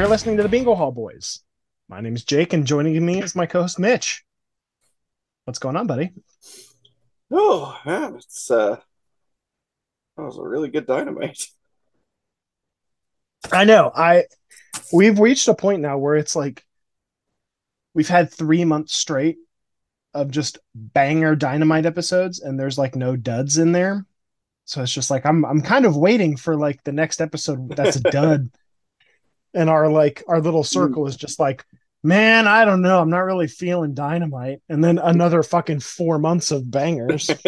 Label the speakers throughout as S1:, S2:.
S1: You're listening to the Bingo Hall Boys. My name is Jake, and joining me is my co-host Mitch. What's going on, buddy?
S2: Oh man, it's uh that was a really good dynamite.
S1: I know. I we've reached a point now where it's like we've had three months straight of just banger dynamite episodes, and there's like no duds in there. So it's just like I'm I'm kind of waiting for like the next episode that's a dud. and our like our little hmm. circle is just like, man, I don't know. I'm not really feeling dynamite. And then another fucking four months of bangers.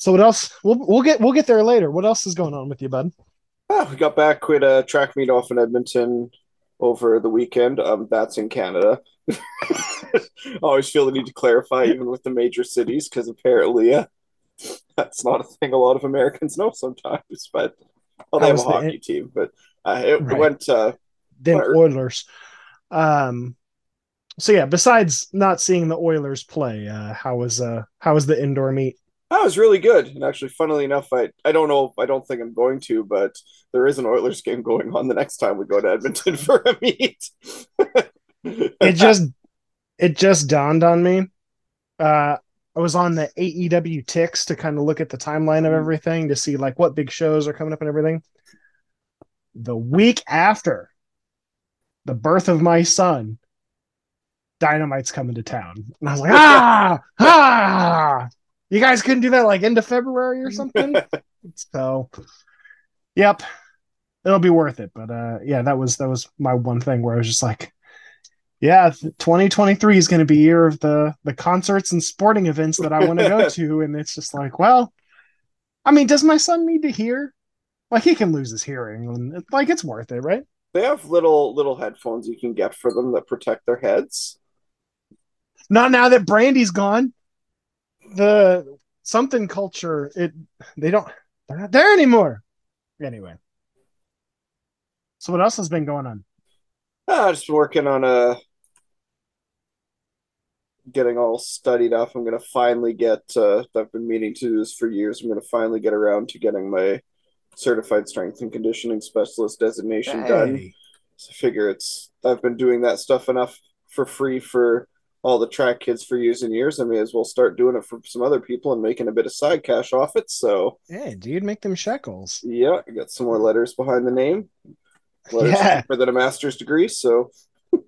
S1: so what else? We'll we'll get we'll get there later. What else is going on with you, bud?
S2: Ah, we got back with a track meet off in Edmonton over the weekend. Um, that's in Canada. I always feel the need to clarify, even with the major cities, because apparently, uh, that's not a thing a lot of Americans know sometimes. But well, they have a
S1: the-
S2: hockey team, but uh, it
S1: Right.
S2: went. Uh,
S1: Then
S2: Word.
S1: Oilers. Um so yeah, besides not seeing the Oilers play, uh how was uh how was the indoor meet?
S2: That was really good, and actually, funnily enough, I I don't know, I don't think I'm going to, but there is an Oilers game going on the next time we go to Edmonton for a meet.
S1: It just it just dawned on me. Uh I was on the AEW ticks to kind of look at the timeline of everything to see like what big shows are coming up and everything. The week after the birth of my son, Dynamite's coming to town. And I was like, ah, ah, you guys couldn't do that like end of February or something. so, yep, it'll be worth it. But uh, yeah, that was that was my one thing where I was just like, yeah, 2023 is going to be year of the the concerts and sporting events that I want to go to, and it's just like, well, I mean, does my son need to hear? Like he can lose his hearing, and like it's worth it, right?
S2: they have little little headphones you can get for them that protect their heads.
S1: Not now that Brandy's gone. The something culture, it they don't they're not there anymore. Anyway. So what else has been going on?
S2: I've just been working on a getting all studied up. I'm gonna finally get. Uh, I've been meaning to do this for years. I'm gonna finally get around to getting my certified strength and conditioning specialist designation done. So I figure it's I've been doing that stuff enough for free for all the track kids for years and years. I may as well start doing it for some other people and making a bit of side cash off it. So
S1: Hey, dude, make them shekels.
S2: yeah, I got some more letters behind the name. Letters
S1: Yeah.
S2: cheaper than a master's degree. So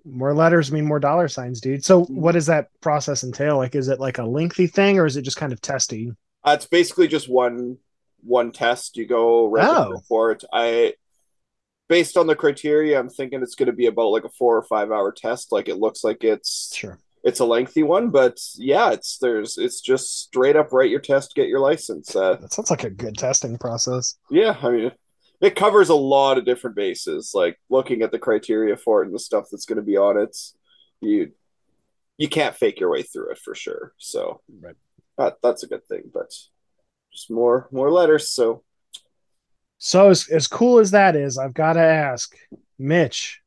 S1: More letters mean more dollar signs, dude. So
S2: Mm-hmm.
S1: what does that process entail? Like is it like a lengthy thing or is it just kind of testy?
S2: uh, it's basically just one one test. You go register
S1: Oh.
S2: for it. I based on the criteria, I'm thinking it's going to be about like a four or five hour test. Like it looks like it's
S1: Sure.
S2: It's a lengthy one, but yeah, it's there's it's just straight up write your test, get your license. Uh,
S1: That sounds like a good testing process.
S2: yeah, I mean, it covers a lot of different bases. Like looking at the criteria for it and the stuff that's going to be on it, you you can't fake your way through it for sure. So
S1: Right.
S2: that that's a good thing. But just more more letters. So
S1: So as, as cool as that is, I've got to ask, Mitch,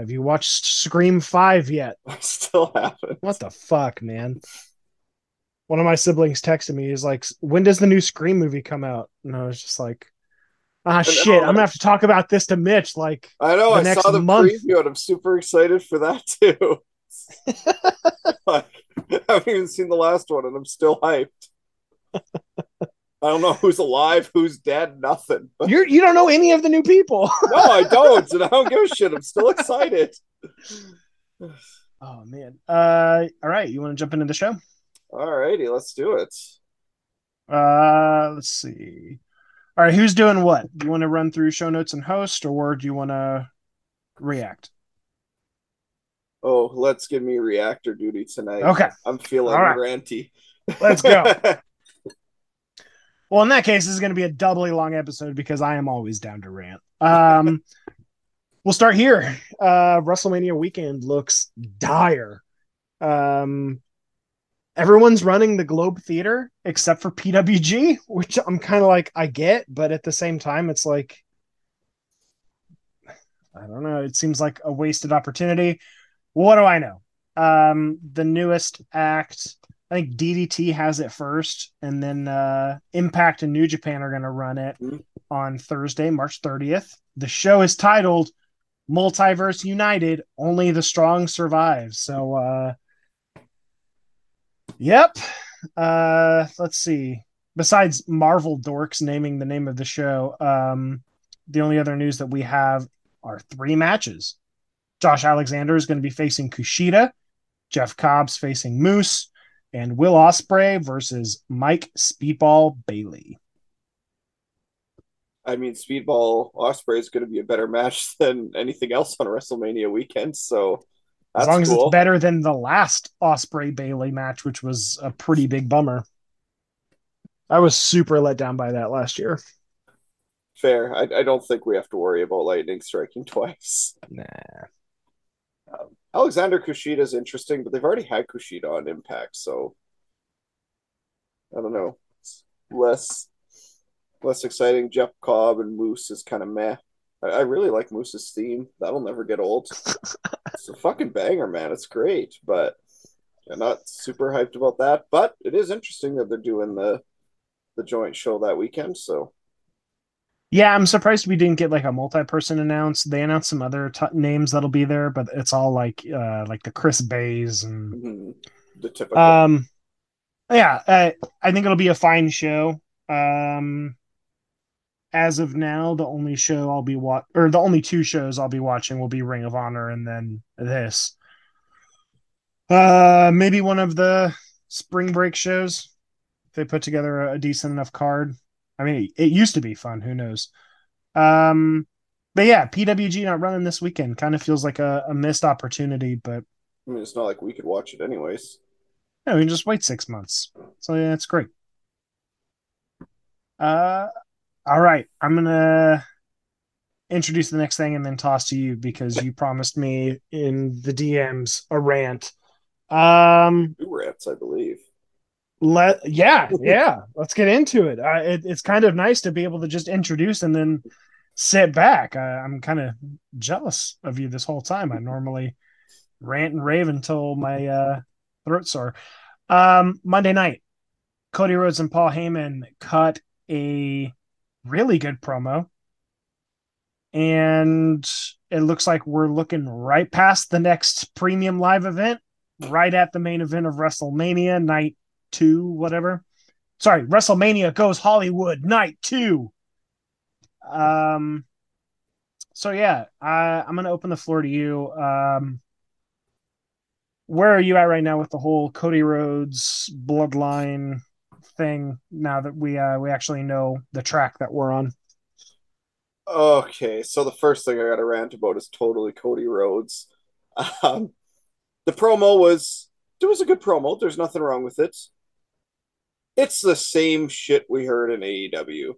S1: have you watched Scream 5 yet?
S2: I still haven't.
S1: What the fuck, man? One of my siblings texted me, he's like, when does the new Scream movie come out? And I was just like, ah shit, I'm gonna have to talk about this to Mitch. Like,
S2: I know. I saw the
S1: month.
S2: preview and I'm super excited for that too. like, I haven't even seen the last one and I'm still hyped. I don't know who's alive, who's dead, nothing.
S1: You're you don't know any of the new people.
S2: no, I don't, and I don't give a shit. I'm still excited.
S1: oh man. Uh all right, you want to jump into the show?
S2: All righty, let's do it.
S1: Uh let's see. All right, who's doing what? Do you want to run through show notes and host, or do you want to react?
S2: Oh, let's give me reactor duty tonight.
S1: Okay.
S2: I'm feeling
S1: right.
S2: ranty.
S1: Let's go. Well, in that case, this is going to be a doubly long episode because I am always down to rant. Um, we'll start here. Uh, WrestleMania weekend looks dire. Um, everyone's running the Globe Theater except for PWG, which I'm kind of like I get, but at the same time, it's like I don't know. It seems like a wasted opportunity. What do I know? Um, the newest act, I think DDT has it first, and then uh, Impact and New Japan are going to run it
S2: Mhm.
S1: on Thursday, March 30th. The show is titled Multiverse United Only the Strong Survive. So, uh, yep. Uh, let's see. Besides Marvel Dorks naming the name of the show, um, the only other news that we have are three matches. Josh Alexander is going to be facing Kushida, Jeff Cobb's facing Moose, and Will Ospreay versus Mike Speedball Bailey.
S2: I mean, Speedball Ospreay is going to be a better match than anything else on WrestleMania weekend. So
S1: As
S2: that's
S1: long as
S2: cool.
S1: it's better than the last Osprey Bailey match, which was a pretty big bummer. I was super let down by that last year.
S2: Fair. I, I don't think we have to worry about lightning striking twice.
S1: Nah.
S2: Alexander Kushida is interesting, but they've already had Kushida on Impact, so I don't know. It's less less exciting. Jeff Cobb and Moose is kind of meh. I, I really like Moose's theme. That'll never get old. it's a fucking banger, man. It's great, but I'm not super hyped about that. But it is interesting that they're doing the the joint show that weekend. So
S1: Yeah, I'm surprised we didn't get like a multi-person announced. They announced some other t- names that'll be there, but it's all like uh like the Chris Beys and
S2: mhm, the typical.
S1: um yeah, uh, I think it'll be a fine show. Um as of now, the only show I'll be wa- or the only two shows I'll be watching will be Ring of Honor and then this. Uh maybe one of the spring break shows. If they put together a, a decent enough card. I mean, it, used to be fun, who knows. Um but yeah, PWG not running this weekend kind of feels like a, a missed opportunity, but
S2: I mean, it's not like we could watch it anyways.
S1: yeah, we can just wait six months. So yeah, it's great. Uh, all right, I'm gonna introduce the next thing and then toss to you because you promised me in the DMs a rant. Um,
S2: Two rats, I believe.
S1: Let yeah, yeah, let's get into it. Uh, it. It's kind of nice to be able to just introduce and then sit back. I, I'm kind of jealous of you this whole time. I normally rant and rave until my uh, throat sore. Um, Monday night, Cody Rhodes and Paul Heyman cut a really good promo. And it looks like we're looking right past the next premium live event, right at the main event of WrestleMania night two, whatever. Sorry, WrestleMania goes Hollywood night two. Um, so yeah, I, I'm gonna open the floor to you. Um, where are you at right now with the whole Cody Rhodes bloodline thing? Now that we uh, we actually know the track that we're on.
S2: Okay, so the first thing I got to rant about is totally Cody Rhodes. Um, the promo was it was a good promo. There's nothing wrong with it. It's the same shit we heard in AEW.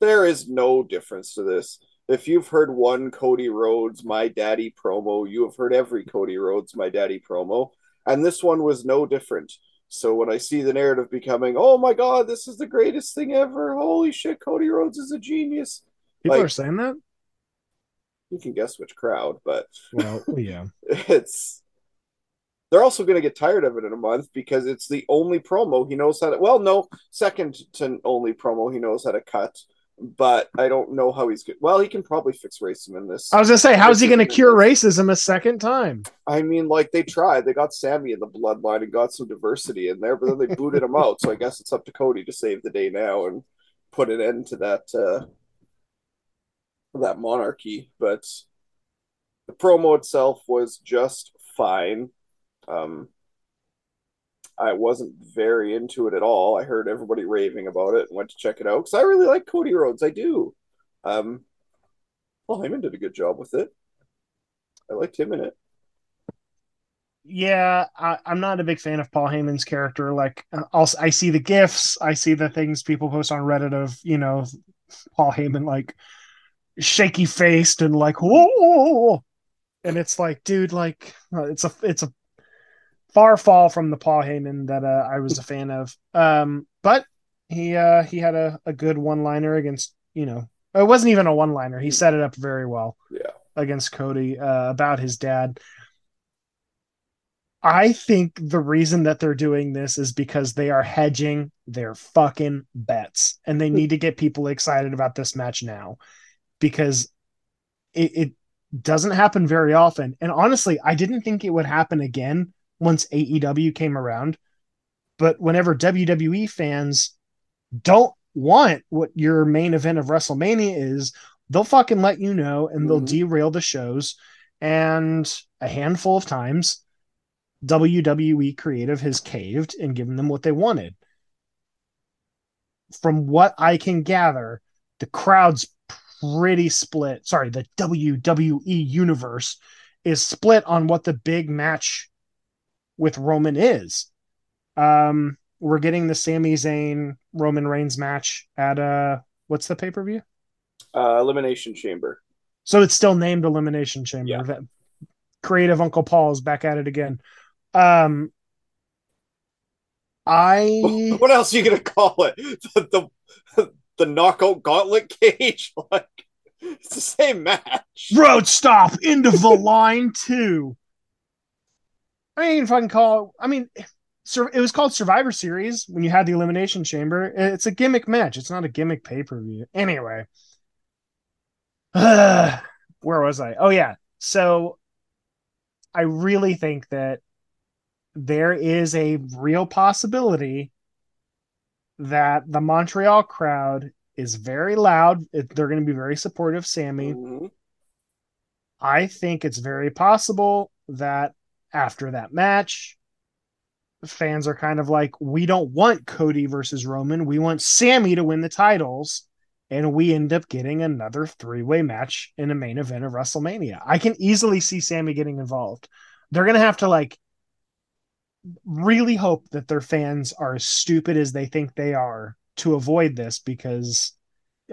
S2: There is no difference to this. If you've heard one Cody Rhodes My Daddy promo, you have heard every Cody Rhodes My Daddy promo, and this one was no different. So when I see the narrative becoming, oh my god, this is the greatest thing ever. Holy shit, Cody Rhodes is a genius.
S1: People
S2: Like-
S1: are saying that.
S2: You can guess which crowd, but
S1: Well, yeah.
S2: it's they're also going to get tired of it in a month because it's the only promo he knows how to well no second to only promo he knows how to cut but i don't know how he's good well he can probably fix racism in this.
S1: I was gonna say, how's he gonna cure racism a second time?
S2: i mean like they tried they got sami in the bloodline and got some diversity in there but then they booted him out so i guess it's up to cody to save the day now and put an end to that uh that monarchy but the promo itself was just fine um I wasn't very into it at all. I heard everybody raving about it and went to check it out because I really like Cody Rhodes. I do. Um, well, Heyman did a good job with it. I liked him in it.
S1: Yeah, I, I'm not a big fan of Paul Heyman's character. Like, uh, I'll, I see the gifs, I see the things people post on Reddit of you know Paul Heyman like shaky faced and like whoa, and it's like, dude, like uh, it's a it's a far fall from the Paul Heyman that uh, I was a fan of. Um, but he uh, he had a, a good one liner against you know it wasn't even a one liner. He set it up very well.
S2: Yeah.
S1: Against Cody uh, about his dad. I think the reason that they're doing this is because they are hedging their fucking bets and they need to get people excited about this match now because it, it doesn't happen very often. And honestly, I didn't think it would happen again once AEW came around. But whenever WWE fans don't want what your main event of WrestleMania is, they'll fucking let you know and they'll
S2: Mhm.
S1: derail the shows. And a handful of times, WWE creative has caved and given them what they wanted. From what I can gather, the crowd's pretty split. Sorry, the WWE universe is split on what the big match with Roman is. Um, we're getting the Sami Zayn Roman Reigns match at uh what's the pay per view?
S2: Uh, Elimination Chamber.
S1: So it's still named Elimination Chamber.
S2: Yeah.
S1: That creative Uncle Paul is back at it again. Um, I
S2: What else are you gonna call it? The the, the knockout gauntlet cage? Like it's the same match.
S1: road stop into the line too. I mean, you can fucking call. I mean, it was called Survivor Series when you had the Elimination Chamber. It's a gimmick match. It's not a gimmick pay per view. Anyway, where was I? Oh yeah. So I really think that there is a real possibility that the Montreal crowd is very loud. They're going to be very supportive of Sami.
S2: Mhm.
S1: I think it's very possible that after that match, fans are kind of like, we don't want Cody versus Roman. We want Sami to win the titles. And we end up getting another three way match in a main event of WrestleMania. I can easily see Sami getting involved. They're going to have to like really hope that their fans are as stupid as they think they are to avoid this because,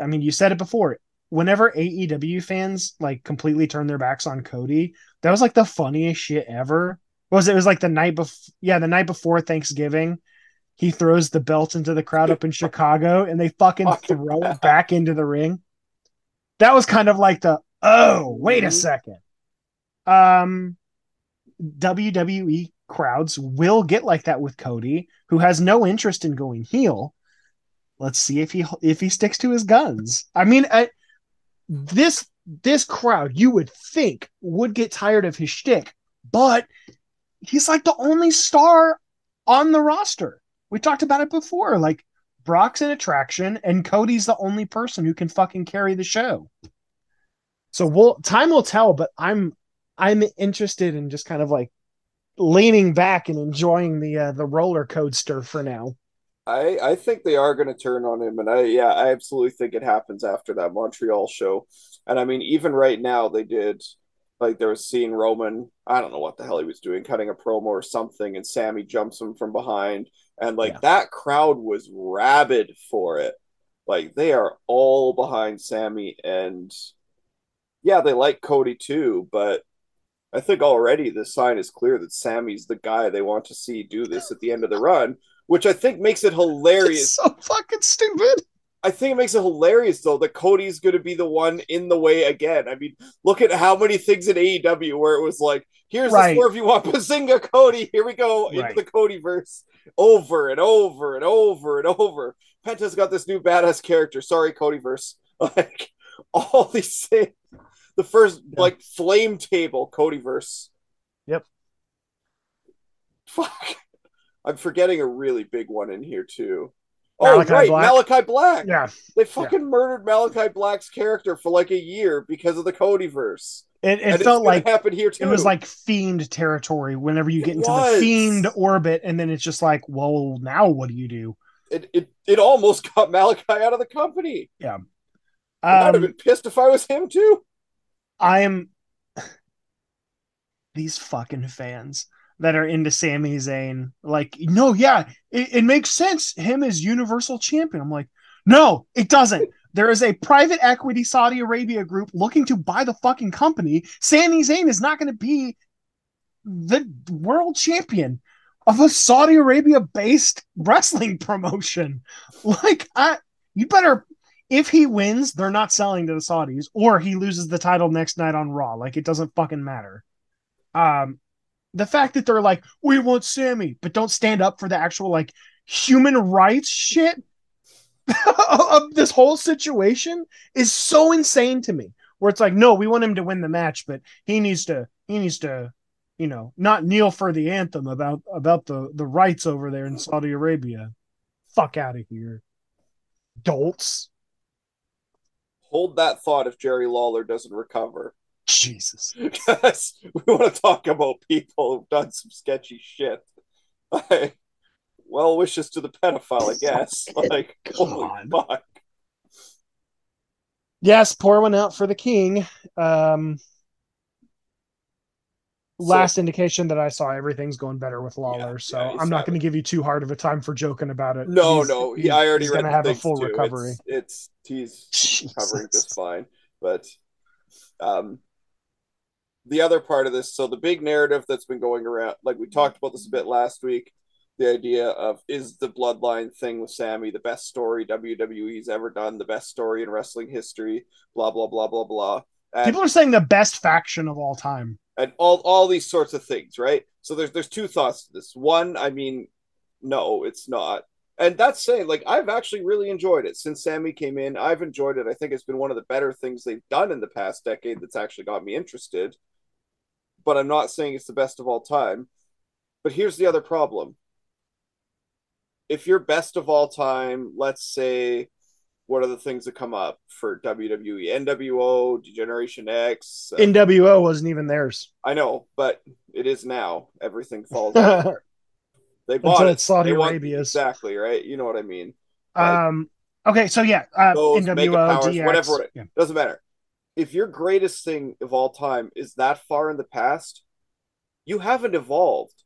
S1: I mean, you said it before whenever AEW fans like completely turn their backs on Cody, that was like the funniest shit ever. What was it? It was like the night before, yeah, the night before Thanksgiving. He throws the belt into the crowd up in Chicago, and they fucking throw it back into the ring. That was kind of like the oh, wait a
S2: Mhm.
S1: second. Um, WWE crowds will get like that with Cody, who has no interest in going heel. Let's see if he if he sticks to his guns. I mean, I, this this crowd you would think would get tired of his shtick, but he's like the only star on the roster. We talked about it before. Like Brock's an attraction, and Cody's the only person who can fucking carry the show. So we'll time will tell, but I'm I'm interested in just kind of like leaning back and enjoying the uh, the roller coaster for now.
S2: I I think they are going to turn on him, and I yeah, I absolutely think it happens after that Montreal show. And I mean, even right now, they did like there was seeing Roman. I don't know what the hell he was doing, cutting a promo or something, and Sami jumps him from behind, and like
S1: Yeah.
S2: that crowd was rabid for it. Like they are all behind Sami, and yeah, they like Cody too, but. I think already the sign is clear that Sami's the guy they want to see do this at the end of the run, which I think makes it hilarious.
S1: It's so fucking stupid.
S2: I think it makes it hilarious though that Cody's going to be the one in the way again. I mean, look at how many things in AEW where it was like, "Here's
S1: Right.
S2: the swerve you want, Bazinga Cody. Here we go
S1: Right.
S2: into the Cody verse over and over and over and over." Penta's got this new badass character. Sorry, Cody verse. Like all these things. The first
S1: Yeah.
S2: like flame table Cody verse.
S1: Yep.
S2: Fuck. I'm forgetting a really big one in here too.
S1: Malachi
S2: oh right,
S1: Black?
S2: Malachi Black.
S1: Yeah,
S2: They fucking murdered Malachi Black's character for like a year because of the Cody verse.
S1: it, it felt like
S2: happen here too.
S1: it was like fiend territory. Whenever you
S2: It
S1: get into
S2: was.
S1: the fiend orbit, and then it's just like, well, now what do you do?
S2: it, it, it almost got Malachi out of the company. Yeah. I'd have
S1: Um,
S2: been pissed if I was him too.
S1: I am these fucking fans that are into Sami Zayn. Like, no, yeah, it, it makes sense. Him as Universal Champion. I'm like, no, it doesn't. There is a private equity Saudi Arabia group looking to buy the fucking company. Sami Zayn is not going to be the world champion. of a Saudi Arabia based wrestling promotion. Like I you better if he wins, they're not selling to the Saudis, or he loses the title next night on Raw. Like it doesn't fucking matter. Um the fact that they're like, we want Sami, but don't stand up for the actual like human rights shit of this whole situation is so insane to me. Where it's like, no, we want him to win the match, but he needs to he needs to, you know, not kneel for the anthem about about the the rights over there in Saudi Arabia. Fuck out of here, dolts.
S2: Hold that thought if Jerry Lawler doesn't recover.
S1: Jesus.
S2: Because we want to talk about people who've done some sketchy shit. Like, well wishes to the pedophile, I guess. Like, holy
S1: God.
S2: fuck.
S1: Yes, pour one out for the king. Um, last indication that I saw, everything's going better with Lawler.
S2: Yeah,
S1: so
S2: yeah,
S1: I'm not going to give you too hard of a time for joking about it.
S2: No,
S1: He's-
S2: no,
S1: he's-
S2: yeah, I already
S1: he's gonna have a full
S2: too.
S1: recovery.
S2: It's, it's he's recovering just fine. But um, the other part of this, so the big narrative that's been going around, like we talked about this a bit last week, the idea of is the bloodline thing with Sami the best story WWE's ever done, the best story in wrestling history, blah blah blah blah blah. And,
S1: People are saying the best faction of all time.
S2: and all all these sorts of things, right? So there's there's two thoughts to this. One, I mean, no, it's not. And that's saying, like, I've actually really enjoyed it since Sami came in. I've enjoyed it. I think it's been one of the better things they've done in the past decade that's actually got me interested. But I'm not saying it's the best of all time. But here's the other problem. If you're best of all time, let's say, what are the things that come up for? WWE? NWO, D-Generation X. uh,
S1: NWO wasn't even theirs.
S2: I know, but it is now. Everything falls out. They bought
S1: Until
S2: it.
S1: Saudi
S2: They want- Exactly, right? You know what I mean?
S1: um. Okay, so yeah, uh,
S2: Those
S1: NWO,
S2: powers,
S1: DX.
S2: whatever it-
S1: yeah.
S2: Doesn't matter. If your greatest thing of all time is that far in the past, you haven't evolved.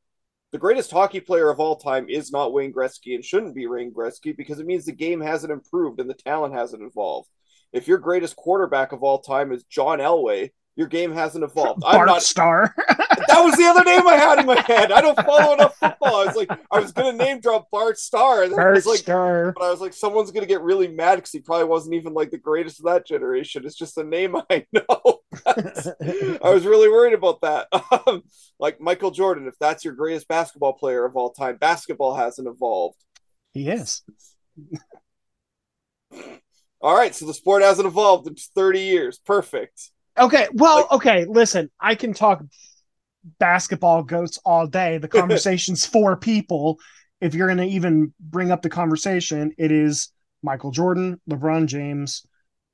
S2: The greatest hockey player of all time is not Wayne Gretzky and shouldn't be Wayne Gretzky because it means the game hasn't improved and the talent hasn't evolved. If your greatest quarterback of all time is John Elway, your game hasn't evolved. I'm
S1: Bart
S2: not
S1: Star.
S2: that was the other name I had in my head. I don't follow enough football. I was like, I was gonna name drop Bart Starr. and
S1: Bart
S2: was like,
S1: Star.
S2: but I was like, someone's gonna get really mad because he probably wasn't even like the greatest of that generation. It's just a name I know. I was really worried about that. Um, like Michael Jordan, if that's your greatest basketball player of all time, basketball hasn't evolved.
S1: he is.
S2: All right, so the sport hasn't evolved in 30 years. Perfect.
S1: Okay, well,
S2: Like-
S1: okay, listen, I can talk basketball goats all day. The conversation's for people. If you're going to even bring up the conversation, it is Michael Jordan, LeBron James,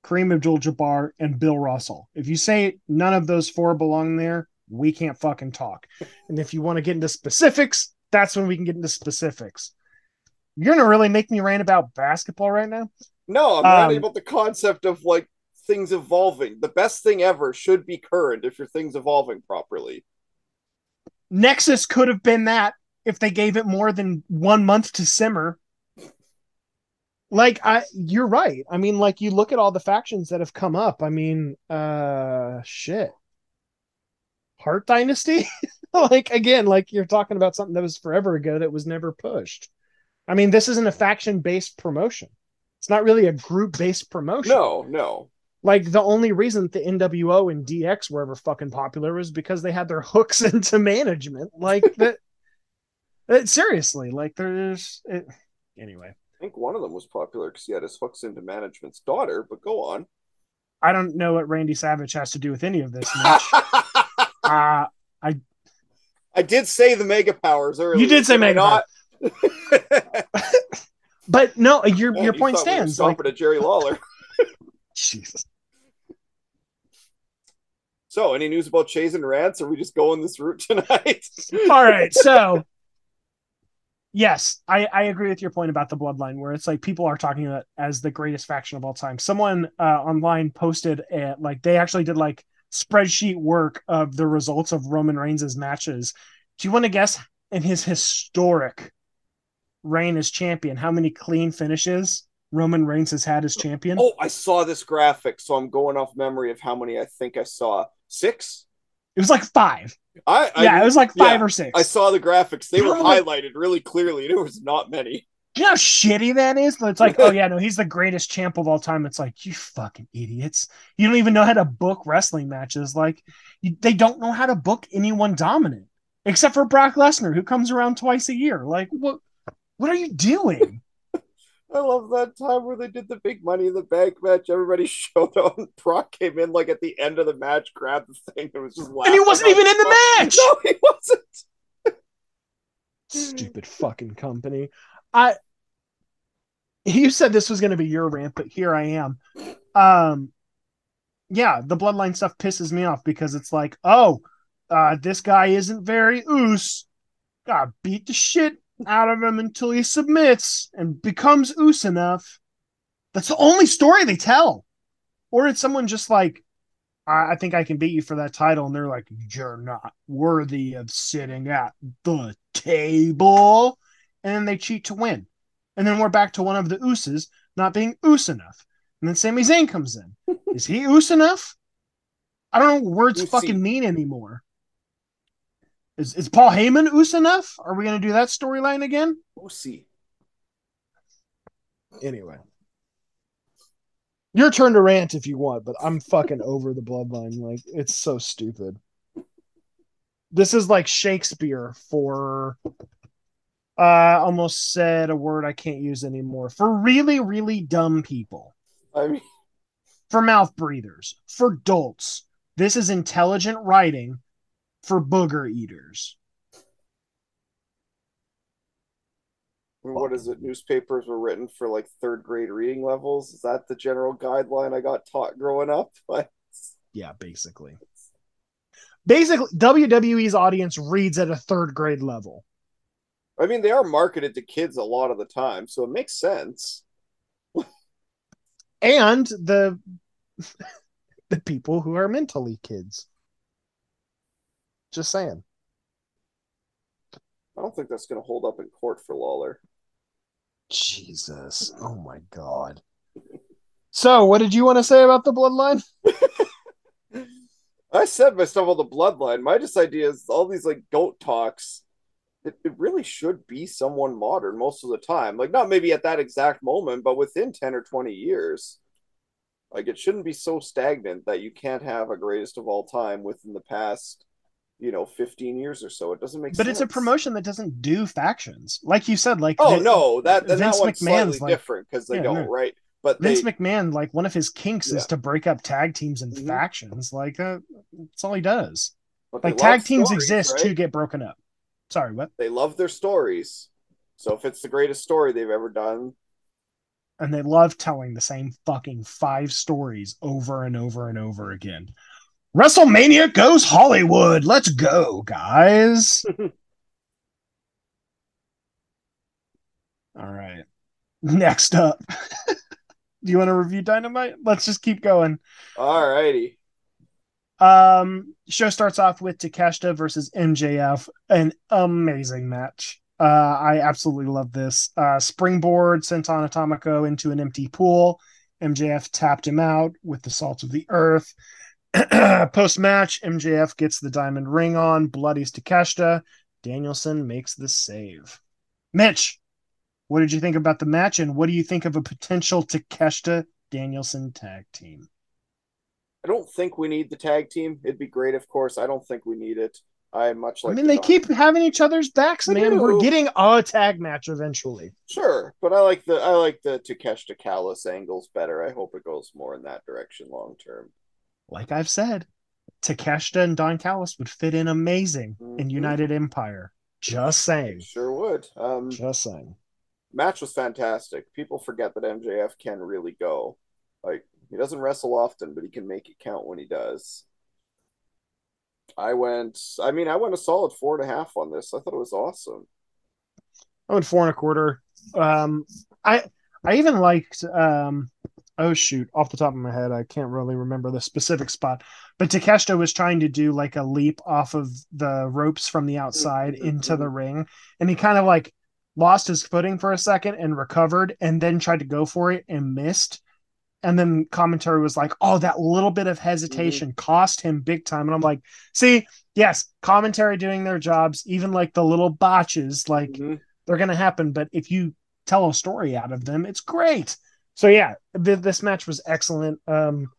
S1: Kareem Abdul Jabbar, and Bill Russell. If you say none of those four belong there, we can't fucking talk. And if you want to get into specifics, that's when we can get into specifics. You're going to really make me rant about basketball right now?
S2: No, I'm
S1: Um,
S2: writing about the concept of like things evolving. The best thing ever should be current if your thing's evolving properly.
S1: Nexus could have been that if they gave it more than one month to simmer. Like I you're right. I mean, like you look at all the factions that have come up. I mean, uh shit. Hart Dynasty? like again, like you're talking about something that was forever ago that was never pushed. I mean, this isn't a faction based promotion. It's not really a group based promotion.
S2: No, no.
S1: Like the only reason the NWO and DX were ever fucking popular was because they had their hooks into management. Like that. it- seriously, like there's it, anyway.
S2: I think one of them was popular because he had his hooks into management's daughter, but go on.
S1: I don't know what Randy Savage has to do with any of this. Mitch. uh,
S2: I did say the mega powers earlier.
S1: You did say mega
S2: not?
S1: but no, your your
S2: you
S1: point
S2: thought we
S1: stands. Like
S2: at Jerry Lawler.
S1: Jesus.
S2: So, any news about Chase and Rants? Are we just going this route tonight?
S1: All right, so yes, I, I agree with your point about the bloodline, where it's like people are talking about as the greatest faction of all time. Someone uh, online posted a, like they actually did like spreadsheet work of the results of Roman Reigns' matches. Do you want to guess in his historic reign as champion how many clean finishes Roman Reigns has had as champion?
S2: oh, I saw this graphic, so I'm going off memory of how many I think I saw. Six?
S1: It was like five.
S2: I, I
S1: yeah, it was like five
S2: yeah,
S1: or six.
S2: I saw the graphics; they were highlighted really clearly, and it was not many.
S1: you know how shitty that is? But it's like, oh yeah, no, he's the greatest champ of all time. It's like, you fucking idiots. You don't even know how to book wrestling matches. Like, you, they don't know how to book anyone dominant, except for Brock Lesnar, who comes around twice a year. Like, what? What are you doing?
S2: I love that time where they did the big Money in the Bank match. Everybody showed up. and Brock came in like at the end of the match, grabbed the thing, and was just laughing.
S1: and he wasn't even in the match.
S2: No, he wasn't.
S1: Stupid fucking company. I. You said this was going to be your rant, but here I am. Um, yeah, the bloodline stuff pisses me off because it's like, oh, uh, this guy isn't very oos. Gotta beat the shit out of him until he submits and becomes oos enough. That's the only story they tell. Or it's someone just like, I, I think I can beat you for that title, and they're like, you're not worthy of sitting at the table, and then they cheat to win, and then we're back to one of the ooses not being oos enough, and then Sami Zayn comes in. Is he oos enough? I don't know what words
S2: Oosy.
S1: fucking mean anymore. Is is Paul Heyman enough? Are we gonna do that storyline again?
S2: We'll see.
S1: Anyway. Your turn to rant if you want, but I'm fucking over the bloodline. Like, it's so stupid. This is like Shakespeare for uh almost said a word I can't use anymore. For really, really dumb people.
S2: I mean,
S1: For mouth breathers. For dolts. This is intelligent writing for booger eaters.
S2: what is it? Newspapers were written for like third grade reading levels. Is that the general guideline I got taught growing up? But
S1: Yeah, basically. Basically, WWE's audience reads at a third grade level.
S2: I mean, they are marketed to kids a lot of the time, so it makes sense.
S1: and the the people who are mentally kids. Just saying.
S2: I don't think that's going to hold up in court for Lawler.
S1: Jesus. Oh my god. So, what did you want to say about the bloodline?
S2: I said my stuff on the bloodline. My just idea is all these like goat talks. It, it really should be someone modern most of the time. Like not maybe at that exact moment, but within ten or twenty years. Like it shouldn't be so stagnant that you can't have a greatest of all time within the past, you know, fifteen years or so. It doesn't make sense.
S1: But
S2: sense.
S1: it's a promotion that doesn't do factions. Like you said, like
S2: Oh
S1: the-
S2: no, that that
S1: Vince
S2: one's
S1: McMahon's like-
S2: different because they
S1: Yeah,
S2: don't,
S1: no.
S2: right? But
S1: Vince
S2: they,
S1: McMahon, like one of his kinks
S2: Yeah.
S1: is to break up tag teams and
S2: Mhm.
S1: factions. Like uh, that's all he does.
S2: but
S1: Like tag teams
S2: stories,
S1: exist
S2: right?
S1: to get broken up. Sorry, what?
S2: They love their stories. So if it's the greatest story they've ever done,
S1: and they love telling the same fucking five stories over and over and over again. WrestleMania goes Hollywood. Let's go, guys. All right. Next up. Do you want to review Dynamite? Let's just keep going.
S2: all righty.
S1: Um, show starts off with Takeshita versus MJF, an amazing match. Uh, I absolutely love this. Uh, springboard senton Atomico into an empty pool. MJF tapped him out with the salt of the earth. Post match, MJF gets the diamond ring on, bloodies Takeshita. Danielson makes the save. Mitch, what did you think about the match, and what do you think of a potential Takeshita Danielson tag team?
S2: I don't think we need the tag team. It'd be great, of course. I don't think we need it. I much like.
S1: I mean,
S2: the
S1: they keep having each other's backs, man. We're getting a tag match eventually.
S2: sure, but I like the I like the Takeshita Callis angles better. I hope it goes more in that direction long term.
S1: Like I've said, Takeshita and Don Callis would fit in amazing in
S2: Mhm.
S1: United Empire. Just saying.
S2: Sure would. Um,
S1: Just saying.
S2: match was fantastic. People forget that MJF can really go. Like he doesn't wrestle often, but he can make it count when he does. I went. I mean, I went a solid four and a half on this. I thought it was awesome.
S1: I went four and a quarter. Um, I I even liked. Um, oh shoot, off the top of my head, I can't really remember the specific spot. But Takeshita was trying to do like a leap off of the ropes from the outside
S2: Mhm.
S1: into the ring, and he kind of like lost his footing for a second and recovered, and then tried to go for it and missed. and then commentary was like, "Oh, that little bit of hesitation mm-hmm. cost him big time." And I'm like, "See, yes, commentary doing their jobs, even like the little botches, like mm-hmm. they're going to happen. But if you tell a story out of them, it's great." So yeah, th- this match was excellent. Um,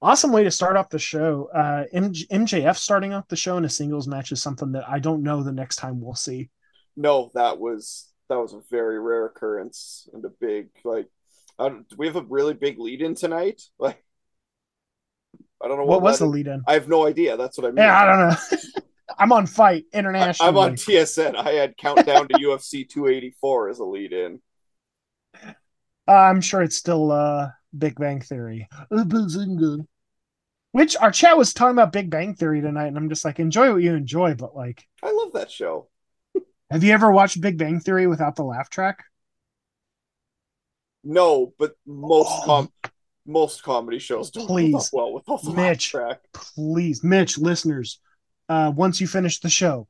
S1: awesome way to start off the show. Uh, MJF starting off the show in a singles match is something that I don't know the next time we'll see.
S2: No, that was that was a very rare occurrence and a big like do we have a really big lead in tonight? Like, I don't know
S1: what, what was the lead in.
S2: I have no idea. That's what I mean.
S1: Yeah, I don't know. I'm on FITE International.
S2: I'm on TSN. I had Countdown to UFC 284 as a lead in.
S1: Uh, I'm sure it's still uh, Big Bang Theory. Which our chat was talking about Big Bang Theory tonight, and I'm just like, enjoy what you enjoy, but like,
S2: I love that show.
S1: have you ever watched Big Bang Theory without the laugh track?
S2: No, but most oh. com most comedy shows
S1: don't please
S2: well with the
S1: Mitch,
S2: track.
S1: Please, Mitch, listeners, uh, once you finish the show,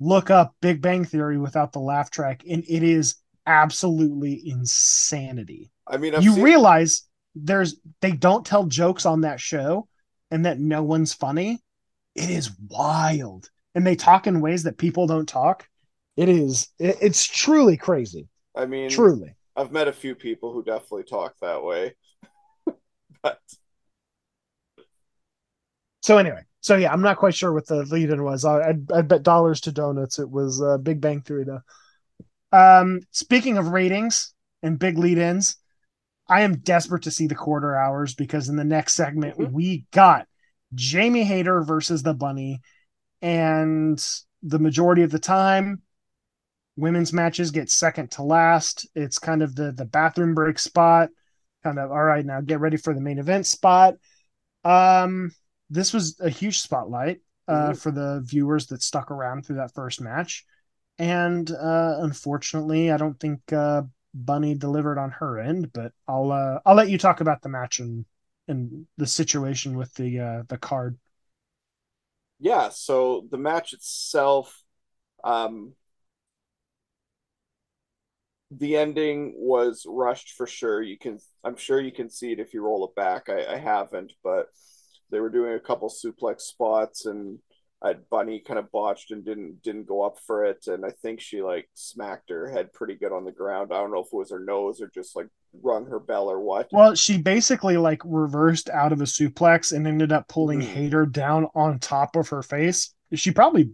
S1: look up Big Bang Theory without the laugh track, and it is absolutely insanity.
S2: I mean,
S1: I've you seen... realize there's they don't tell jokes on that show, and that no one's funny. It is wild, and they talk in ways that people don't talk. It is. It, it's truly crazy.
S2: I mean,
S1: truly.
S2: I've met a few people who definitely talk that way. but
S1: so anyway, so yeah, I'm not quite sure what the lead in was. I I'd, I'd bet dollars to donuts it was uh, Big Bang Theory though. Um, speaking of ratings and big lead ins, I am desperate to see the quarter hours because in the next segment mm-hmm. we got Jamie Hayter versus the Bunny, and the majority of the time women's matches get second to last. It's kind of the the bathroom break spot. Kind of all right now, get ready for the main event spot. Um, this was a huge spotlight uh, mm-hmm. for the viewers that stuck around through that first match, and uh, unfortunately, I don't think uh, Bunny delivered on her end. But I'll uh, I'll let you talk about the match and and the situation with the uh, the card.
S2: Yeah, so the match itself, um, the ending was rushed for sure. You can, I'm sure you can see it if you roll it back. I, I haven't, but they were doing a couple suplex spots, and Bunny kind of botched and didn't didn't go up for it, and I think she like smacked her head pretty good on the ground. I don't know if it was her nose or just like rung her bell or what.
S1: Well, she basically like reversed out of a suplex and ended up pulling mm. Hayter down on top of her face. She probably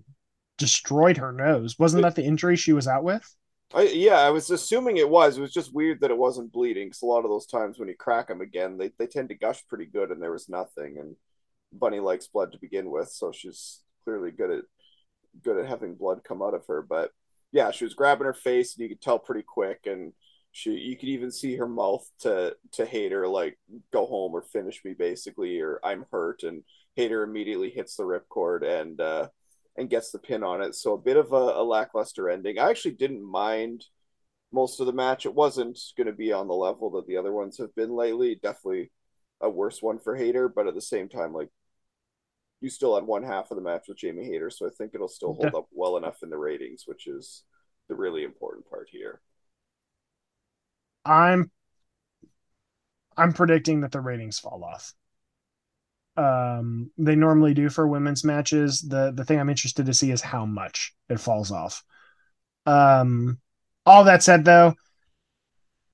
S1: destroyed her nose. Wasn't it, that the injury she was out with?
S2: I, yeah, I was assuming it was. It was just weird that it wasn't bleeding. Because a lot of those times when you crack them again, they, they tend to gush pretty good, and there was nothing. And Bunny likes blood to begin with, so she's clearly good at good at having blood come out of her. But yeah, she was grabbing her face, and you could tell pretty quick. And she, you could even see her mouth to to Hayter like go home or finish me basically, or I'm hurt. And Hayter immediately hits the ripcord, and uh, and gets the pin on it. So a bit of a, a lackluster ending. I actually didn't mind most of the match. It wasn't going to be on the level that the other ones have been lately. Definitely a worse one for Hayter, but at the same time, like you still had one half of the match with Jamie Hayter, so I think it'll still hold up well enough in the ratings, which is the really important part here.
S1: I'm I'm predicting that the ratings fall off um, they normally do for women's matches. The the thing I'm interested to see is how much it falls off. Um, all that said, though,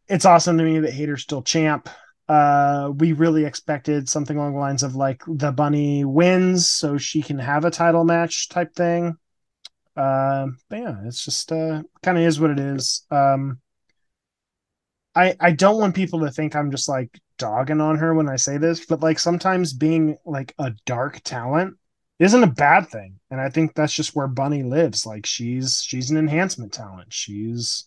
S1: it's awesome to me that Hayter's still champ. Uh, we really expected something along the lines of like the bunny wins so she can have a title match type thing. Uh, but yeah, it's just uh, kind of is what it is. Um, I I don't want people to think I'm just like dogging on her when I say this, but like sometimes being like a dark talent isn't a bad thing. And I think that's just where Bunny lives. Like she's she's an enhancement talent. She's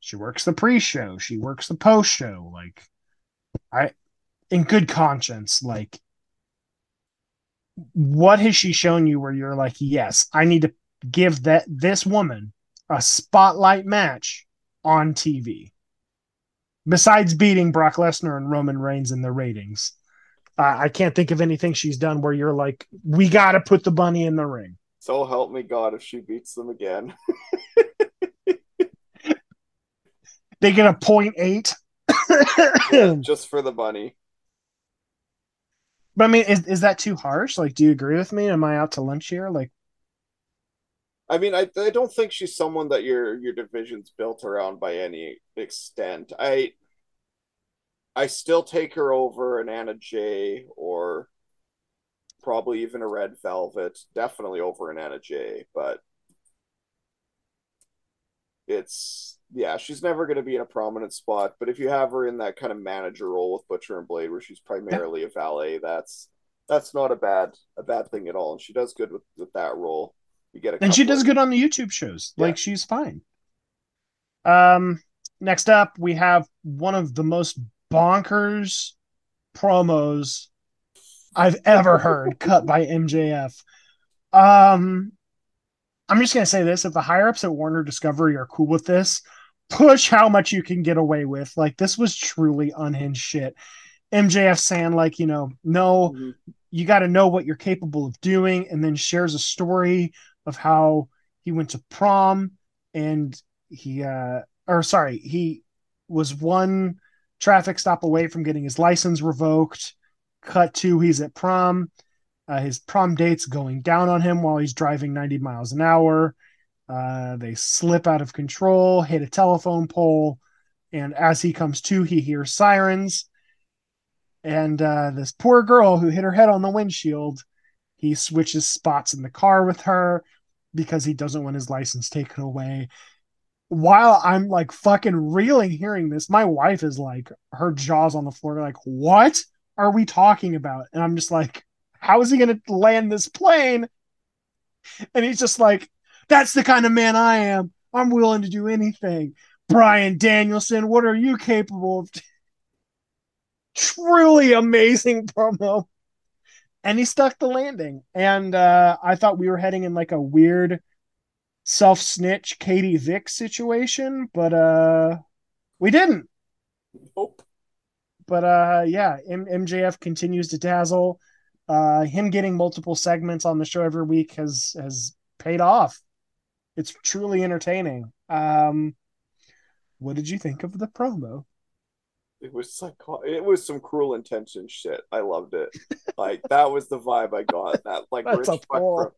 S1: she works the pre-show, she works the post-show. Like I in good conscience, like what has she shown you where you're like, yes, I need to give that this woman a spotlight match on TV? besides beating Brock Lesnar and Roman Reigns in the ratings. Uh, I can't think of anything she's done where you're like, we got to put the bunny in the ring.
S2: So help me God if she beats them again.
S1: they get a point eight.
S2: yeah, just for the bunny.
S1: But I mean, is, is that too harsh? Like, do you agree with me? Am I out to lunch here? Like,
S2: I mean, I, I don't think she's someone that your your division's built around by any extent. I I still take her over an Anna Jay or probably even a Red Velvet. Definitely over an Anna Jay, but it's yeah, she's never going to be in a prominent spot. But if you have her in that kind of manager role with Butcher and Blade, where she's primarily yeah. a valet, that's that's not a bad a bad thing at all, and she does good with with that role. You get a
S1: and she does
S2: of...
S1: good on the YouTube shows. Yeah. Like she's fine. Um, next up we have one of the most bonkers promos I've ever heard cut by MJF. Um, I'm just gonna say this: if the higher ups at Warner Discovery are cool with this, push how much you can get away with. Like this was truly unhinged shit. MJF saying like, you know, no, mm-hmm. you got to know what you're capable of doing, and then shares a story of how he went to prom and he, uh, or sorry, he was one traffic stop away from getting his license revoked. Cut to he's at prom. Uh, his prom date's going down on him while he's driving 90 miles an hour. Uh, they slip out of control, hit a telephone pole, and as he comes to, he hears sirens. And uh, this poor girl who hit her head on the windshield, he switches spots in the car with her because he doesn't want his license taken away. While I'm like fucking reeling hearing this, my wife is like, her jaws on the floor, like, what are we talking about? And I'm just like, how is he going to land this plane? And he's just like, that's the kind of man I am. I'm willing to do anything. Bryan Danielson, what are you capable of? Truly amazing promo. And he stuck the landing. And uh, I thought we were heading in like a weird self snitch Katie Vick situation, but uh, we didn't.
S2: Nope.
S1: But uh, yeah, M- MJF continues to dazzle. Uh, him getting multiple segments on the show every week has has paid off. It's truly entertaining. Um, what did you think of the promo?
S2: It was like it was some cruel intention shit. I loved it. like that was the vibe I got. That like rich fuck, bro,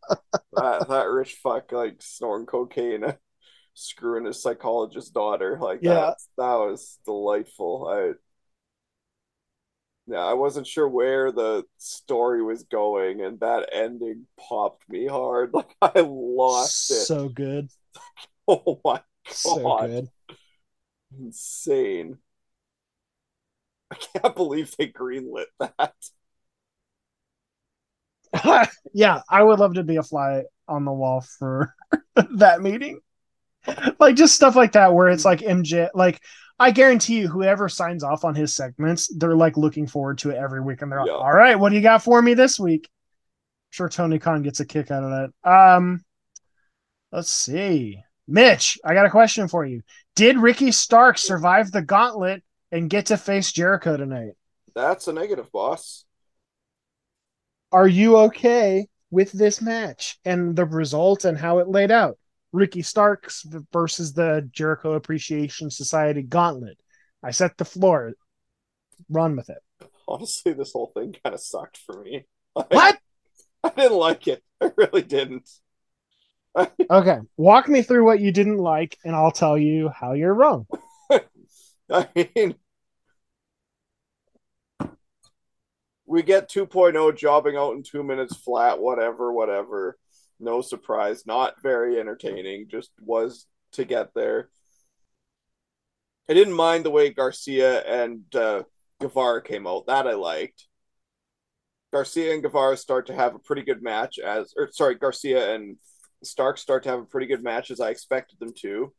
S2: that that rich fuck like snorting cocaine, screwing his psychologist daughter. Like yeah. that that was delightful. I I wasn't sure where the story was going, and that ending popped me hard. Like I lost it.
S1: So good.
S2: oh my god. So good. Insane. I can't believe they greenlit that.
S1: yeah, I would love to be a fly on the wall for that meeting. Like just stuff like that where it's like MJ like I guarantee you, whoever signs off on his segments, they're like looking forward to it every week, and they're like, "All right, what do you got for me this week?" I'm sure Tony Khan gets a kick out of that. Um, let's see, Mitch, I got a question for you. Did Ricky Stark survive the gauntlet and get to face Jericho tonight?
S2: That's a negative, boss.
S1: Are you okay with this match and the result and how it laid out? Ricky Starks versus the Jericho Appreciation Society Gauntlet. I set the floor. Run with it.
S2: Honestly, this whole thing kind of sucked for me.
S1: What?
S2: I didn't like it. I really didn't.
S1: okay, walk me through what you didn't like, and I'll tell you how you're wrong.
S2: I mean, we get 2.0 jobbing out in two minutes flat, whatever, whatever no surprise, not very entertaining, just was to get there. I didn't mind the way Garcia and uh, Guevara came out. That I liked. Garcia and Guevara start to have a pretty good match as, or sorry, Garcia and Stark start to have a pretty good match as I expected them to.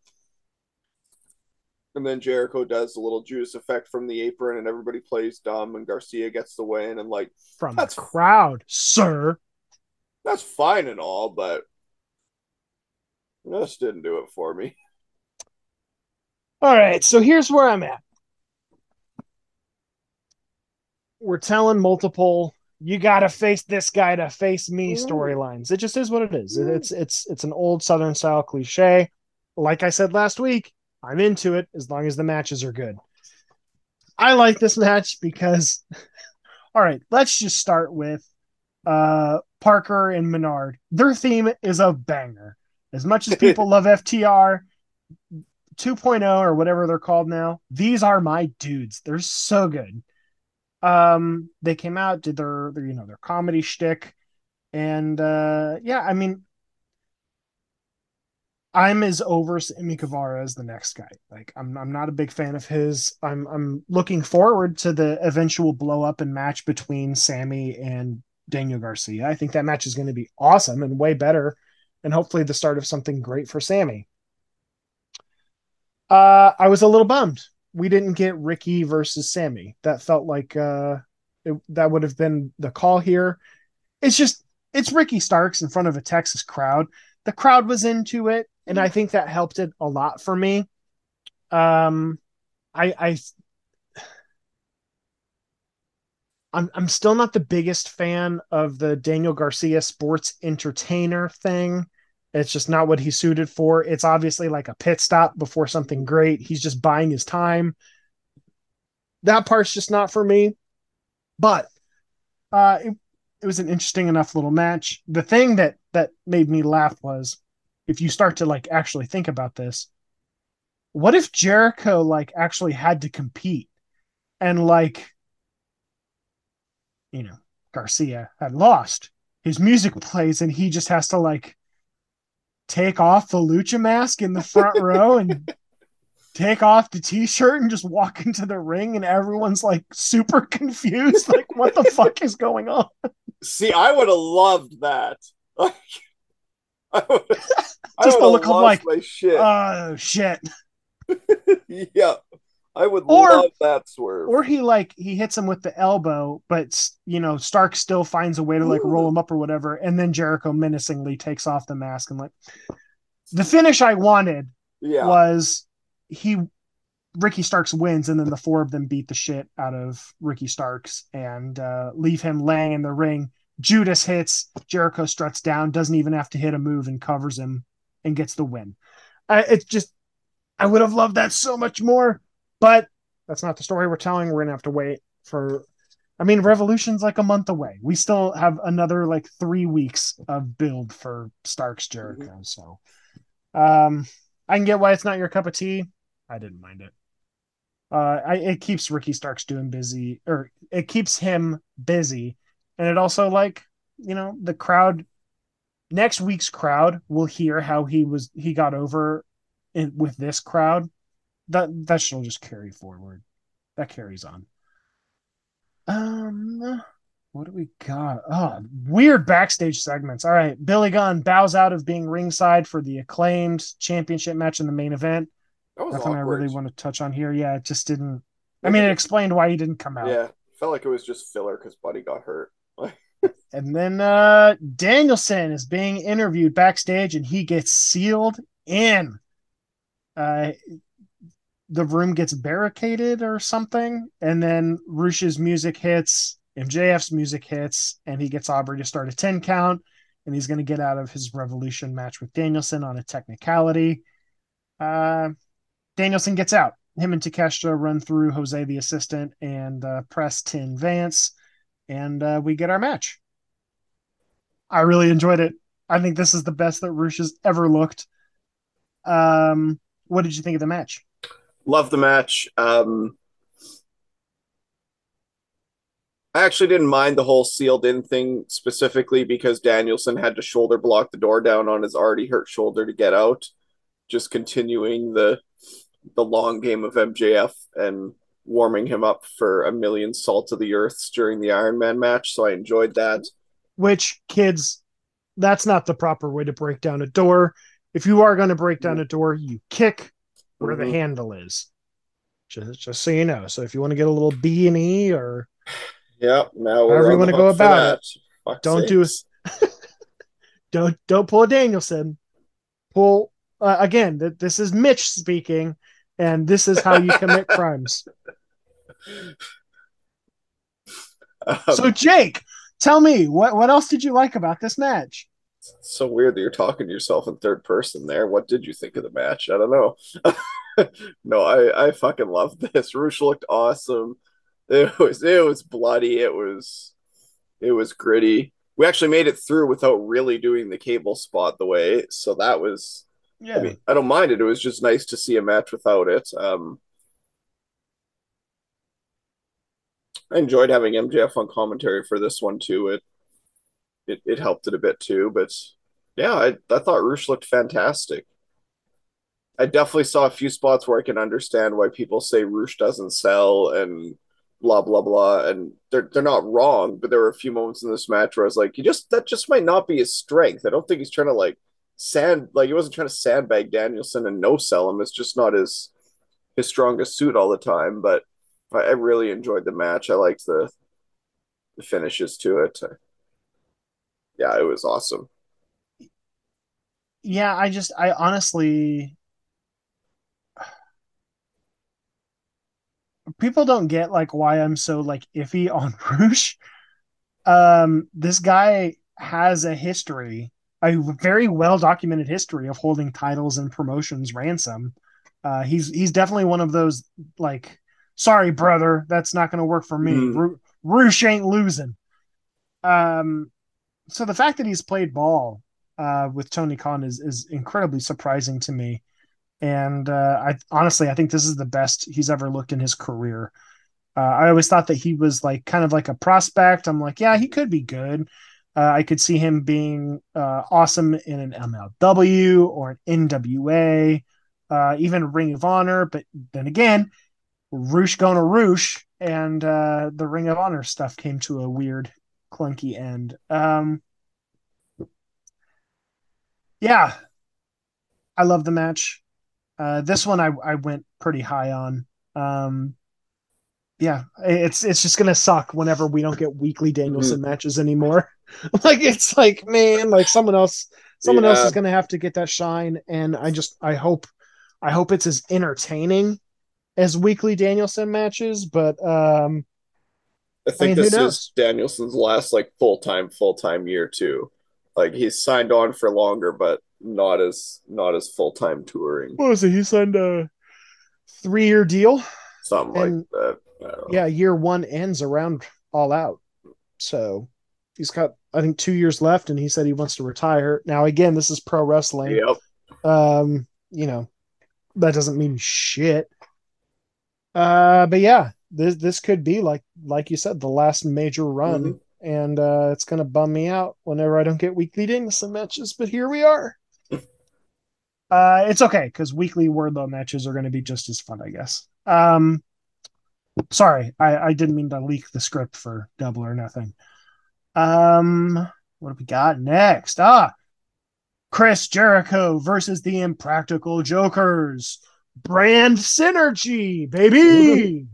S2: And then Jericho does a little juice effect from the apron, and everybody plays dumb, and Garcia gets the win. And like
S1: from the crowd, sir
S2: that's fine and all, but this didn't do it for me.
S1: All right, so here's where I'm at. We're telling multiple you got to face this guy to face me storylines. It just is what it is. It's it's it's an old southern style cliche. Like I said last week, I'm into it as long as the matches are good. I like this match because All right, let's just start with uh Parker and Menard. Their theme is a banger. As much as people love FTR 2.0 or whatever they're called now, these are my dudes. They're so good. Um, they came out, did their, their you know their comedy shtick, and uh, yeah, I mean, I'm as over Sammy Guevara as the next guy. Like I'm I'm not a big fan of his. I'm I'm looking forward to the eventual blow up and match between Sammy and Daniel Garcia. I think that match is going to be awesome and way better and hopefully the start of something great for Sammy. Uh I was a little bummed. We didn't get Ricky versus Sammy. That felt like uh it, that would have been the call here. It's just it's Ricky Starks in front of a Texas crowd. The crowd was into it and I think that helped it a lot for me. Um, I, I, I'm, I'm still not the biggest fan of the Daniel Garcia sports entertainer thing. It's just not what he's suited for. It's obviously like a pit stop before something great. He's just buying his time. That part's just not for me. But uh, it, it was an interesting enough little match. The thing that that made me laugh was if you start to like actually think about this, what if Jericho like actually had to compete and like you know, Garcia had lost. His music plays and he just has to like take off the lucha mask in the front row and take off the t-shirt and just walk into the ring and everyone's like super confused like what the fuck is going on
S2: see i would have loved that
S1: just the look of like, shit. oh shit.
S2: yeah, I would or, love that swerve.
S1: Or he like he hits him with the elbow, but you know Stark still finds a way to like Ooh. roll him up or whatever, and then Jericho menacingly takes off the mask and like the finish I wanted yeah. was he Ricky Starks wins, and then the four of them beat the shit out of Ricky Starks and uh, leave him laying in the ring Judas hits, Jericho struts down, doesn't even have to hit a move and covers him and gets the win. Uh, it's just, I would have loved that so much more, but that's not the story we're telling. We're going to have to wait for, I mean, Revolution's like a month away. We still have another like three weeks of build for Starks Jericho. Mm-hmm. So, um, I can get why it's not your cup of tea. I didn't mind it. Uh, I, it keeps Ricky Starks doing busy, or it keeps him busy and it also like you know the crowd next week's crowd will hear how he was he got over in, with this crowd that that should just carry forward. That carries on. Um what do we got? Oh weird backstage segments. All right billy gunn bows out of being ringside for the acclaimed championship match in the main event. Nothing awkward. i really want to touch on here. Yeah it just didn't i mean it explained why he didn't come out.
S2: Yeah felt like it was just filler because buddy got hurt.
S1: And then uh Danielson is being interviewed backstage and he gets sealed in. Uh the room gets barricaded or something, and then Rush's music hits, MJF's music hits, and he gets Aubrey to start a 10 count, and he's gonna get out of his revolution match with Danielson on a technicality. Uh Danielson gets out. Him and Takeshita run through Jose the assistant and uh, Preston Vance and uh, we get our match. I really enjoyed it. I think this is the best that Rush has ever looked. Um, what did you think of the match?
S2: Love the match. Um, I actually didn't mind the whole sealed in thing specifically because Danielson had to shoulder block the door down on his already hurt shoulder to get out. Just continuing the the long game of MJF and warming him up for a million salt of the earths during the Iron Man match. So I enjoyed that.
S1: Which kids, that's not the proper way to break down a door. If you are going to break down a door, you kick where mm-hmm. the handle is. Just, just so you know. So if you want to get a little B and E or
S2: yeah, now
S1: however you want to go about it, Fuck don't sakes. do don't don't pull a Danielson. Pull uh, again. That this is Mitch speaking, and this is how you commit crimes. Um, so Jake, tell me what what else did you like about this match?
S2: It's so weird that you're talking to yourself in third person there. What did you think of the match? I don't know. no, I I fucking love this. Rush looked awesome. It was it was bloody. It was it was gritty. We actually made it through without really doing the cable spot the way, so that was.
S1: Yeah,
S2: I mean, I don't mind it. It was just nice to see a match without it. Um, I enjoyed having MJF on commentary for this one too. It it, it helped it a bit too, but yeah, I, I thought Rush looked fantastic. I definitely saw a few spots where I can understand why people say Rush doesn't sell and blah blah blah, and they're they're not wrong. But there were a few moments in this match where I was like, you just that just might not be his strength. I don't think he's trying to like sand like he wasn't trying to sandbag Danielson and no sell him. It's just not his his strongest suit all the time. But I, I really enjoyed the match. I liked the the finishes to it. Yeah, it was awesome.
S1: yeah. I just, I honestly, people don't get like why I'm so like iffy on Roosh. Um, this guy has a history, a very well documented history of holding titles and promotions ransom. Uh, he's he's definitely one of those like, sorry brother, that's not going to work for me.
S2: Mm.
S1: Ain't losing. Um, so the fact that he's played ball uh, with Tony Khan is is incredibly surprising to me. And uh, I honestly, I think this is the best he's ever looked in his career. Uh, I always thought that he was like kind of like a prospect. I'm like, yeah, he could be good. Uh, I could see him being uh, awesome in an MLW or an NWA, uh, even Ring of Honor. But then again, Roosh going to Roosh, and the Ring of Honor stuff came to a weird, clunky end. Um, yeah, I love the match. Uh, this one I, I went pretty high on. Um, yeah, it's it's just gonna suck whenever we don't get weekly Danielson matches anymore. like it's like man, like someone else someone else is gonna have to get that shine, and I just I hope I hope it's as entertaining as weekly Danielson matches, but um,
S2: I think
S1: mean,
S2: this is Danielson's last like full time full time year too. Like he's signed on for longer, but not as not as full time touring.
S1: what was it? He signed a three year deal.
S2: Something
S1: And-
S2: like that. I.
S1: Yeah, year one ends around all out. So he's got I think two years left and he said he wants to retire. Now again, this is pro wrestling.
S2: Yep.
S1: Um, you know, that doesn't mean shit. Uh but yeah, this this could be like like you said, the last major run.
S2: Mhm.
S1: And uh it's gonna bum me out whenever I don't get weekly Danielson matches, but here we are. uh it's okay because weekly Wardlow matches are gonna be just as fun, I guess. Um sorry, I, I didn't mean to leak the script for double or nothing. Um, what have we got next? Ah, Chris Jericho versus the Impractical Jokers. Brand synergy, baby.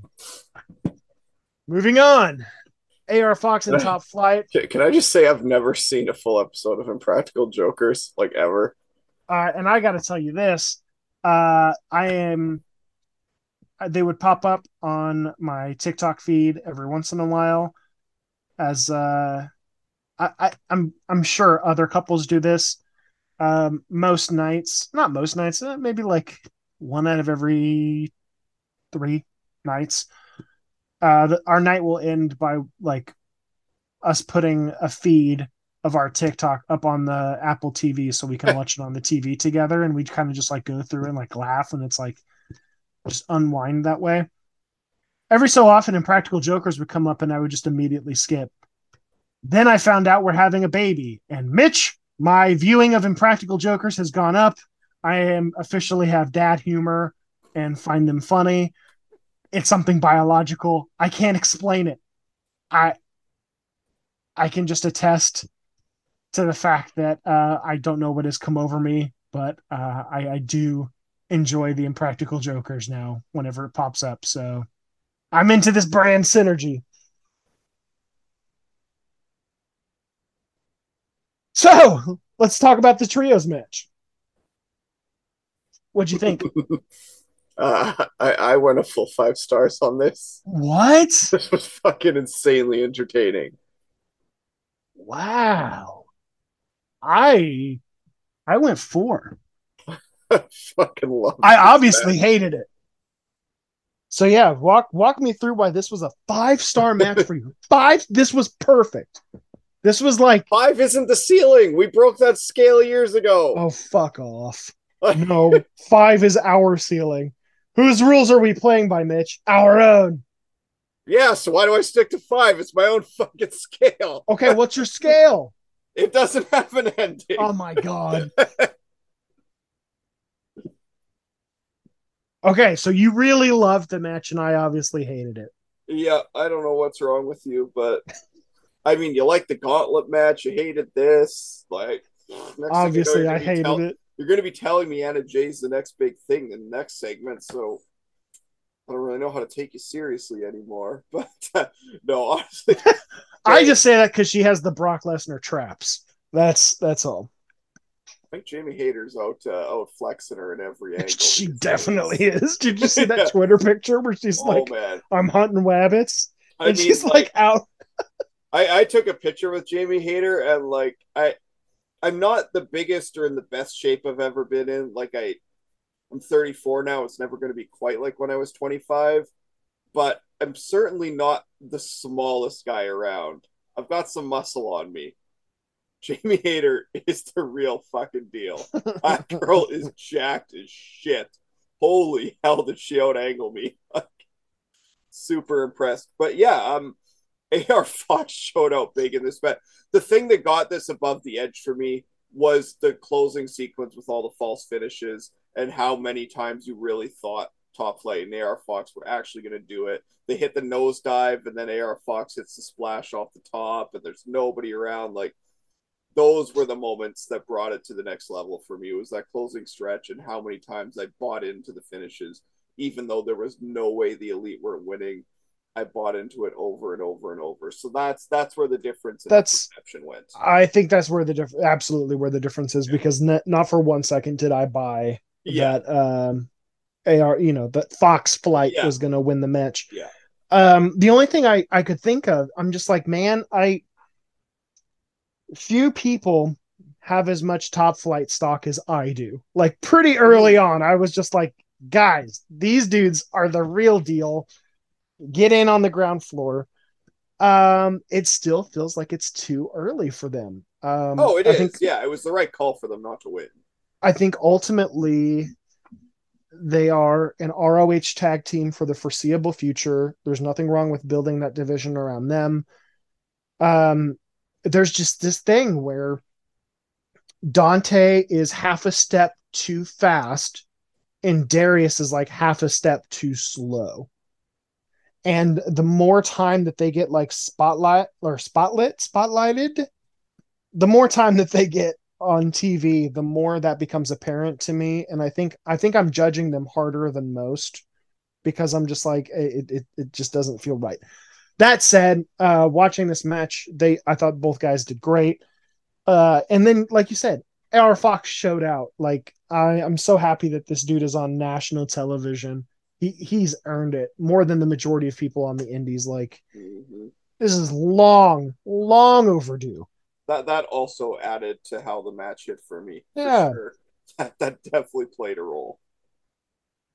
S1: Moving on. AR Fox and Top Flight.
S2: Can, can I just say I've never seen a full episode of Impractical Jokers like ever.
S1: Uh, and I got to tell you this. Uh, I am. uh, They would pop up on my TikTok feed every once in a while, as uh, I, I, I'm I'm sure other couples do this. Um, most nights, not most nights, uh, maybe like one out of every three nights. Uh, the, our night will end by like us putting a feed of our TikTok up on the Apple TV so we can watch it on the TV together and we kind of just like go through and like laugh and it's like just unwind that way. Every so often Impractical Jokers would come up and I would just immediately skip. Then I found out we're having a baby and Mitch, my viewing of Impractical Jokers has gone up. I am officially have dad humor and find them funny. It's something biological. I can't explain it. I I can just attest to the fact that uh, I don't know what has come over me, but uh, I, I do enjoy the Impractical Jokers now whenever it pops up. So I'm into this brand synergy. So let's talk about the trios match. What'd you think?
S2: Uh, I, I went a full five stars on this.
S1: what?
S2: This was fucking insanely entertaining.
S1: Wow. I I went four.
S2: I fucking love
S1: I obviously
S2: match.
S1: hated it. So yeah, walk walk me through why this was a five star match for you. Five. This was perfect. This was like
S2: five isn't the ceiling. We broke that scale years ago.
S1: Oh fuck off. No, five is our ceiling. Whose rules are we playing by, Mitch? Our own.
S2: Yeah, so why do I stick to five? It's my own fucking scale.
S1: Okay, what's your scale?
S2: it doesn't have an ending.
S1: Oh my god. okay, so you really loved the match, and I obviously hated it.
S2: Yeah, I don't know what's wrong with you, but I mean, you like the gauntlet match, you hated this. Like,
S1: obviously, you know, I hated tell- it.
S2: You're going to be telling me Anna Jay's the next big thing in the next segment, so I don't really know how to take you seriously anymore. But uh, no, honestly,
S1: I just say that because she has the Brock Lesnar traps. That's that's all.
S2: I think Jamie Hayter's out uh, out flexing her in every angle.
S1: she definitely is. Did you see that yeah. Twitter picture where she's oh, like, man. "I'm hunting rabbits," I and mean, she's like, like out.
S2: I I took a picture with Jamie Hayter and like I I'm not the biggest or in the best shape I've ever been in. Like I I'm 34 now. It's never going to be quite like when I was 25, but I'm certainly not the smallest guy around. I've got some muscle on me. Jamie Hayter is the real fucking deal. That girl is jacked as shit. Holy hell, did she out angle me? Super impressed. But yeah, um, AR Fox showed out big in this match. The thing that got this above the edge for me was the closing sequence with all the false finishes and how many times you really thought Top Flight and AR Fox were actually going to do it. They hit the nosedive, and then AR Fox hits the splash off the top, and there's nobody around. Like those were the moments that brought it to the next level for me. It was that closing stretch and how many times I bought into the finishes, even though there was no way the elite were winning. I bought into it over and over and over. So that's that's where the difference in that's, perception went.
S1: I think that's where the diff- absolutely where the difference is yeah. because not, not for one second did I buy yeah. that um AR, you know, that Fox flight yeah. was going to win the match.
S2: Yeah.
S1: Um, the only thing I I could think of, I'm just like, man, I few people have as much top flight stock as I do. Like pretty early on, I was just like, guys, these dudes are the real deal. Get in on the ground floor. Um, it still feels like it's too early for them. Um,
S2: oh, it I is. Think, yeah, it was the right call for them not to win.
S1: I think ultimately they are an ROH tag team for the foreseeable future. There's nothing wrong with building that division around them. Um, there's just this thing where Dante is half a step too fast and Darius is like half a step too slow. And the more time that they get like spotlight or spotlit, spotlighted, the more time that they get on TV, the more that becomes apparent to me. And I think I think I'm judging them harder than most because I'm just like it it, it just doesn't feel right. That said, uh, watching this match, they I thought both guys did great. Uh, and then, like you said, AR Fox showed out. Like I, I'm so happy that this dude is on national television. He he's earned it more than the majority of people on the indies. Like mm-hmm. this is long, long overdue.
S2: That that also added to how the match hit for me.
S1: Yeah, for
S2: sure. that that definitely played a role.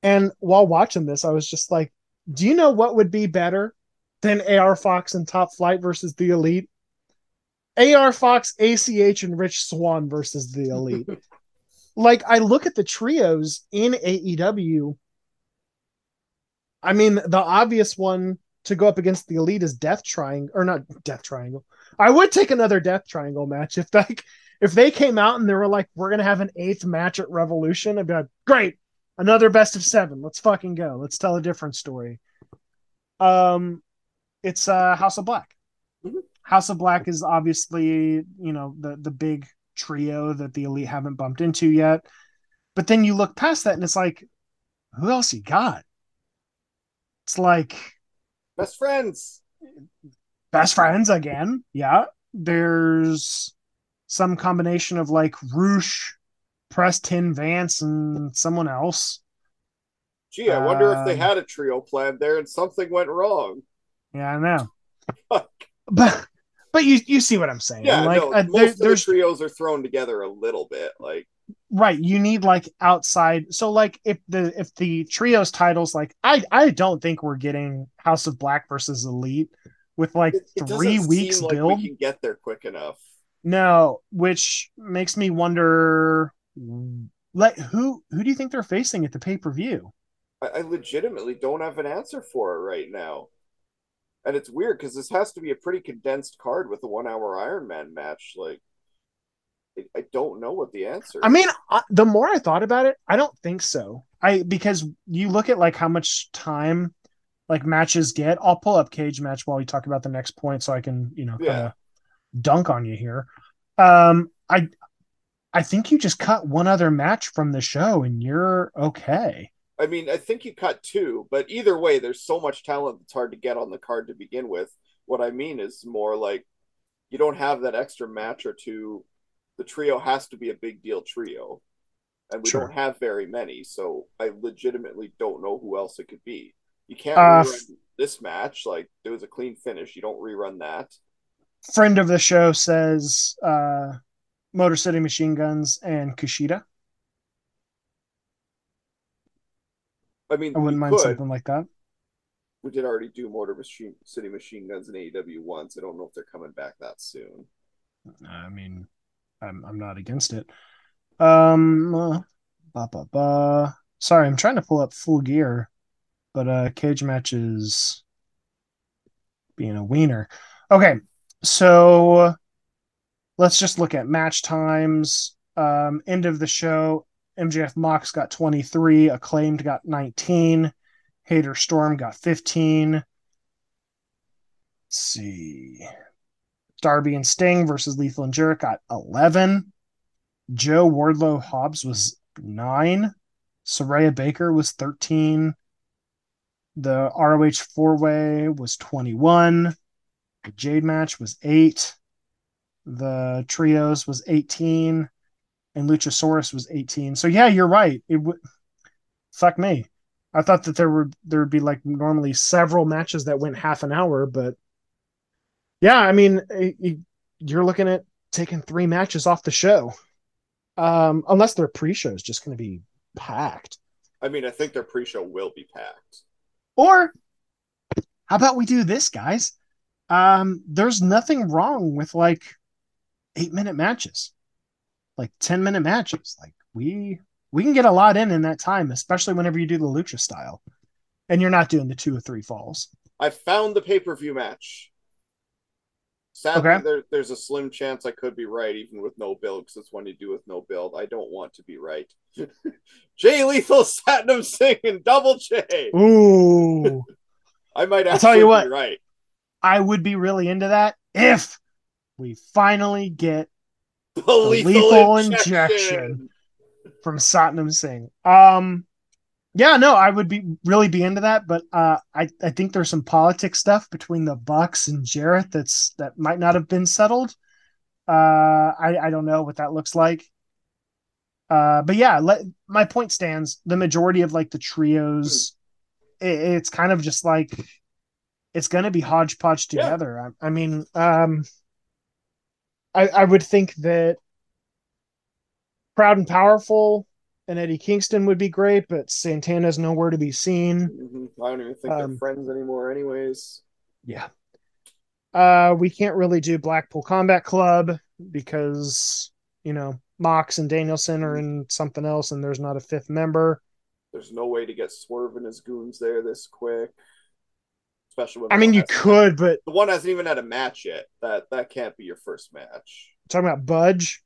S1: And while watching this, I was just like, "Do you know what would be better than AR Fox and Top Flight versus the Elite. AR Fox, ACH, and Rich Swann versus the Elite. like I look at the trios in AEW. I mean, the obvious one to go up against the Elite is Death Triangle, or not Death Triangle. I would take another Death Triangle match if like if they came out and they were like, "We're gonna have an eighth match at Revolution," I'd be like, "Great, another best of seven. Let's fucking go. Let's tell a different story." Um, it's uh, House of Black. Mm-hmm. House of Black is obviously you know the the big trio that the elite haven't bumped into yet. But then you look past that and it's like, who else you got? It's like
S2: best friends.
S1: Best friends again. Yeah. There's some combination of like Rush, Preston Vance, and someone else.
S2: Gee, I wonder if they um, had a trio plan there and something went wrong.
S1: Yeah, I know. but but you you see what I'm saying?
S2: Yeah, like no, uh, most there, of the trios are thrown together a little bit. Like
S1: right you need like outside so like if the if the trios titles like i i don't think we're getting house of black versus elite with like
S2: It, it
S1: three weeks
S2: like
S1: build
S2: we can get there quick enough.
S1: no which makes me wonder like who who do you think they're facing at the pay-per-view
S2: I, I legitimately don't have an answer for it right now. And it's weird because this has to be a pretty condensed card with a one hour Iron Man match. Like, I, don't know what the answer
S1: I mean, I, the more I thought about it, I don't think so. I because you look at like how much time like matches get. I'll pull up cage match while we talk about the next point, so I can you know
S2: Yeah.
S1: dunk on you here. Um, I I think you just cut one other match from the show, and you're okay.
S2: I mean, I think you cut two, but either way, there's so much talent that's hard to get on the card to begin with. What I mean is more like you don't have that extra match or two. The trio has to be a big deal trio, and we
S1: Sure.
S2: don't have very many. So I legitimately don't know who else it could be. You can't
S1: Uh,
S2: rerun this match. Like there was a clean finish. You don't rerun that.
S1: Friend of the show says uh, Motor City Machine Guns and Kushida.
S2: I mean,
S1: I wouldn't mind
S2: could.
S1: something like that.
S2: We did already do Motor Machine City Machine Guns in AEW once. I don't know if they're coming back that soon.
S1: I mean, I'm I'm not against it. Um, uh, ba, ba, ba. sorry, I'm trying to pull up full gear, but uh, cage matches being a wiener. Okay, so let's just look at match times. Um, end of the show, MJF Mox got 23, Acclaimed got 19, Hayter Storm got 15. Let's see. Darby and Sting versus Lethal and Jericho got 11. Joe Wardlow Hobbs was 9. Saraya Baker was 13. The ROH four way was 21. The Jade match was 8. The Trios was 18. And Luchasaurus was 18. So, yeah, you're right. It would. Fuck me. I thought that there would there would be like normally several matches that went half an hour, but yeah, I mean, eh, you- you're looking at taking three matches off the show, um, unless their pre-show is just going to be packed.
S2: I mean, I think their pre-show will be packed.
S1: Or how about we do this, guys? Um, there's nothing wrong with like eight minute matches, like ten minute matches. Like we we can get a lot in in that time, especially whenever you do the lucha style, and you're not doing the two or three falls.
S2: I found the pay-per-view match. Sadly,
S1: Okay.
S2: there, there's a slim chance I could be right, even with no build, because it's one you do with no build. I don't want to be right. Jay Lethal, Satnam Singh, and Double J.
S1: Ooh.
S2: I might actually
S1: tell you
S2: be
S1: what.
S2: right.
S1: I would be really into that if we finally get
S2: The,
S1: lethal
S2: lethal,
S1: injection.
S2: injection.
S1: from Satnam Singh. Um, yeah, no, I would be really be into that, but uh, I I think there's some politics stuff between the Bucks and Jarrett that's that might not have been settled. Uh, I I don't know what that looks like. Uh, but yeah, let, my point stands. The majority of like the trios, it, it's kind of just like it's going to be hodgepodge
S2: Yeah.
S1: together. I, I mean, um, I I would think that Proud and Powerful and Eddie Kingston would be great, but Santana's nowhere to be seen.
S2: Mhm. I don't even think
S1: Um,
S2: they're friends anymore, anyways.
S1: Yeah. Uh, we can't really do Blackpool Combat Club because you know Mox and Danielson are in something else, and there's not a fifth member.
S2: There's no way to get Swerve and his goons there this quick. Especially when
S1: I mean, you could, but
S2: The one hasn't even had a match yet. That that can't be your first match.
S1: talking about Budge,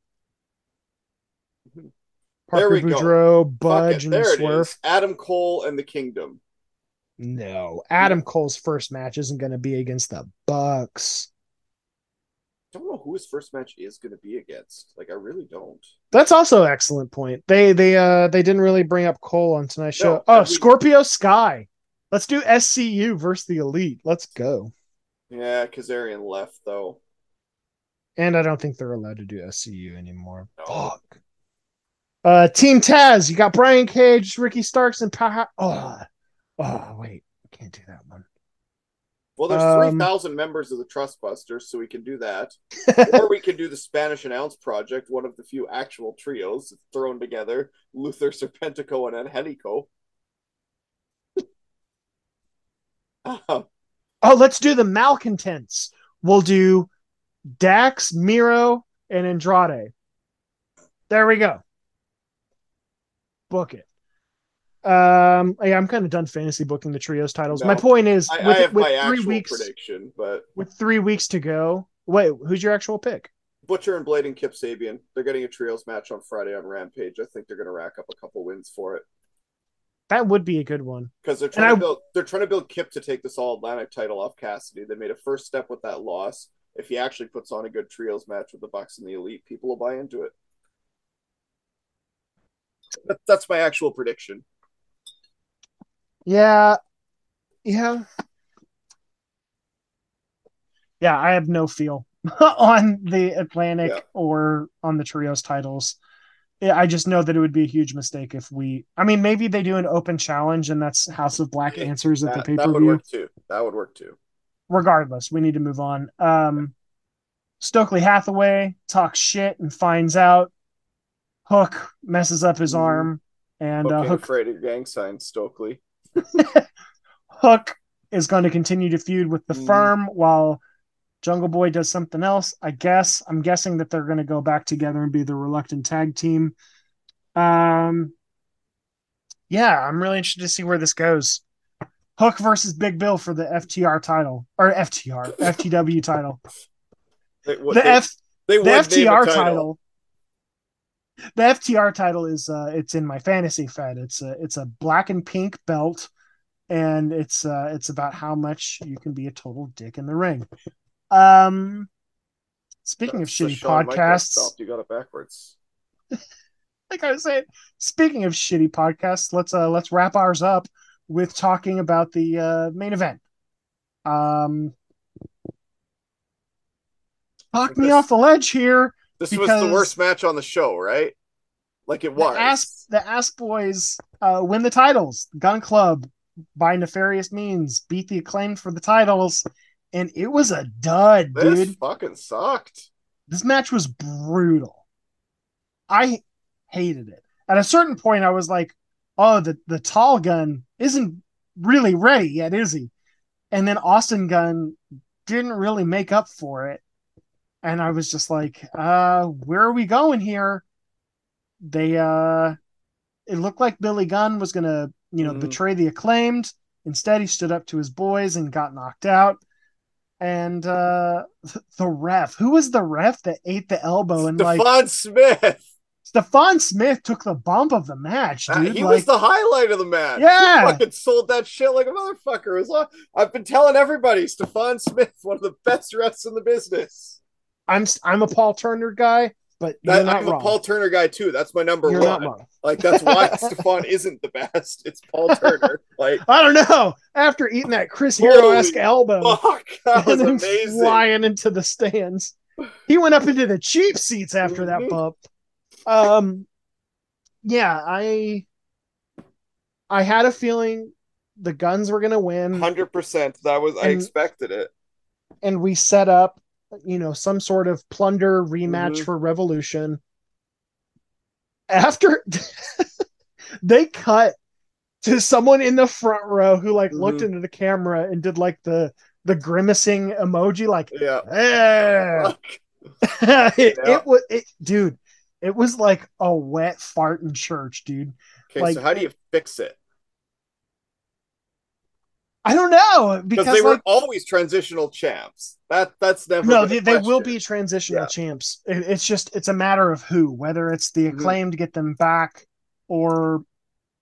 S1: Parker
S2: we go.
S1: Boudreaux,
S2: Fuck
S1: Budge, and Swerve.
S2: Adam Cole and the Kingdom.
S1: No, Adam Cole's first match isn't going to be against the Bucks.
S2: I don't know who his first match is going to be against. Like, I really don't.
S1: That's also an excellent point. They they uh they didn't really bring up Cole on tonight's show.
S2: No,
S1: oh,
S2: we-
S1: Scorpio Sky. Let's do SCU versus the Elite. Let's go.
S2: Yeah, Kazarian left though.
S1: And I don't think they're allowed to do SCU anymore.
S2: No.
S1: Fuck. Uh, Team Taz. You got Brian Cage, Ricky Starks, and Power. Oh, oh, wait, I can't do that one.
S2: Well, there's
S1: Um,
S2: 3,000 members of the Trustbusters, so we can do that. or we can do the Spanish Announce Project, one of the few actual trios thrown together Luther, Serpentico, and Angelico.
S1: Oh, let's do the malcontents. We'll do Dax, Miro, and Andrade. There we go. Book it. Um, yeah, I'm kind of done fantasy booking the trios titles.
S2: No.
S1: My point is,
S2: I,
S1: with,
S2: I have
S1: with
S2: my
S1: three
S2: actual
S1: weeks,
S2: prediction, but
S1: with three weeks to go. Wait, who's your actual pick?
S2: Butcher and Blade and Kip Sabian, they're getting a trios match on Friday on Rampage. I think they're going to rack up a couple wins for it.
S1: That would be a good one.
S2: because they're trying
S1: And
S2: to
S1: I-
S2: build they're trying to build Kip to take this all Atlantic title off Cassidy. They made a first step with that loss. If he actually puts on a good trios match with the Bucks and the Elite, people will buy into it. That, that's my actual prediction.
S1: Yeah, yeah, yeah. I have no feel on the Atlantic
S2: Yeah.
S1: or on the trios titles. Yeah, I just know that it would be a huge mistake if we. I mean, maybe they do an open challenge and that's House of Black
S2: Yeah,
S1: answers at the
S2: That,
S1: pay
S2: that
S1: per
S2: would
S1: view.
S2: work too. That would work too.
S1: Regardless, we need to move on. Um, Stokely Hathaway talks shit and finds out. Hook messes up his
S2: Mhm.
S1: arm, and uh, Hook
S2: afraid of gang signs, Stokely.
S1: Hook is going to continue to feud with the
S2: Mhm.
S1: firm while Jungle Boy does something else. I guess I'm guessing that they're going to go back together and be the reluctant tag team. Um, yeah, I'm really interested to see where this goes. Hook versus Big Bill for the FTR title or FTR FTW title.
S2: They, what,
S1: The
S2: they,
S1: F
S2: they
S1: the
S2: would name a
S1: FTR title. The FTR title is uh it's in my fantasy fed. It's a it's a black and pink belt and it's uh it's about how much you can be a total dick in the ring. Um speaking
S2: That's
S1: of shitty podcasts.
S2: You got it backwards.
S1: like I was saying, speaking of shitty podcasts, let's uh let's wrap ours up with talking about the uh main event. Um talk me
S2: This-
S1: off the ledge here.
S2: This was the worst match on the show, right? Like it was.
S1: The Ask the Ask Boys uh, win the titles. Gunn Club by nefarious means beat the acclaimed for the titles, and it was a dud,
S2: this
S1: dude.
S2: fucking sucked.
S1: This match was brutal. I hated it. At a certain point, I was like, "Oh, the the tall gun isn't really ready yet, is he?" And then Austin Gunn didn't really make up for it, and I was just like, "Uh, where are we going here?" They uh, it looked like Billy Gunn was gonna, you know,
S2: Mhm.
S1: betray the acclaimed. Instead, he stood up to his boys and got knocked out. And uh the ref, who was the ref that ate the elbow and like
S2: Stephon Smith.
S1: Stephon Smith took the bump of the match,
S2: Uh,
S1: dude.
S2: he
S1: like,
S2: was the highlight of the match.
S1: Yeah.
S2: He fucking sold that shit like a motherfucker. It was like- I've been telling everybody, Stephon Smith, one of the best refs in the business.
S1: I'm I'm a Paul Turner guy, but you're
S2: That, I'm
S1: wrong.
S2: a Paul Turner guy too. That's my number
S1: you're
S2: one. Like that's why Stephon isn't the best. It's Paul Turner. Like
S1: I don't know. After eating that Chris Hero esque elbow
S2: fuck, that was
S1: and then
S2: amazing.
S1: flying into the stands, he went up into the cheap seats after that
S2: Mhm.
S1: bump. Um, yeah, I I had a feeling the guns were gonna win.
S2: Hundred percent. That was I expected it.
S1: and we set up you know some sort of plunder rematch
S2: Mhm.
S1: for revolution after they cut to someone in the front row who like looked
S2: Mhm.
S1: into the camera and did like the the grimacing emoji like
S2: Yeah.
S1: "Eh." It,
S2: Yeah.
S1: it was it dude it was like a wet fart in church dude
S2: Okay,
S1: Like-
S2: so how do you fix it?
S1: I don't know
S2: Because they were always transitional champs. That that's never
S1: no they, they will be transitional
S2: Yeah.
S1: champs It- it's just it's a matter of who whether it's the
S2: Mhm.
S1: acclaimed get them back or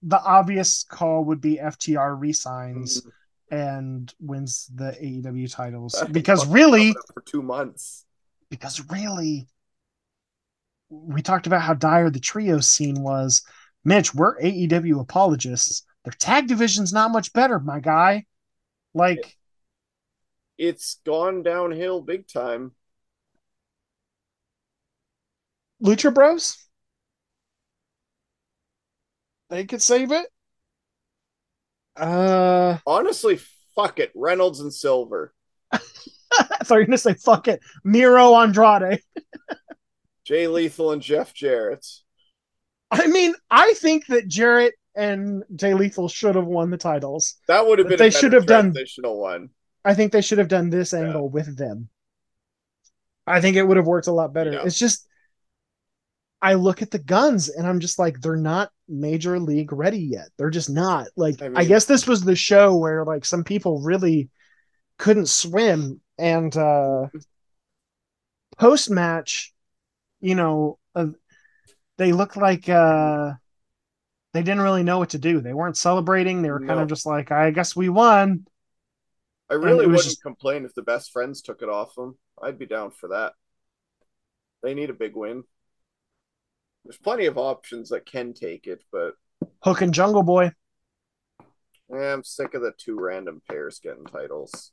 S1: the obvious call would be ftr resigns and wins the aew titles
S2: That
S1: because
S2: fucking
S1: really
S2: for two months.
S1: because really we talked about how dire the trio scene was mitch we're aew apologists their tag division's not much better my guy like
S2: It's gone downhill big time.
S1: Lucha Bros? They could save it. Uh,
S2: Honestly, fuck it, Reynolds and Silver.
S1: I thought you were gonna say fuck it, Miro Andrade.
S2: Jay Lethal and Jeff Jarrett.
S1: I mean, I think that Jarrett and Jay Lethal should have won the titles.
S2: That would have been
S1: they
S2: a
S1: should have done-
S2: one.
S1: I think they should have done this
S2: Yeah.
S1: angle with them. I think it would have worked a lot better.
S2: Yeah.
S1: It's just I look at the guns and I'm just like they're not major league ready yet. They're just not. Like
S2: I
S1: I, guess this was the show where like some people really couldn't swim and uh post match, you know, uh, they look like uh they didn't really know what to do. They weren't celebrating. They were kind of just like, I guess we won.
S2: I really wouldn't
S1: just-
S2: complain if the best friends took it off them. I'd be down for that. They need a big win. There's plenty of options that can take it, but
S1: Hook and Jungle Boy.
S2: eh, I'm sick of the two random pairs getting titles.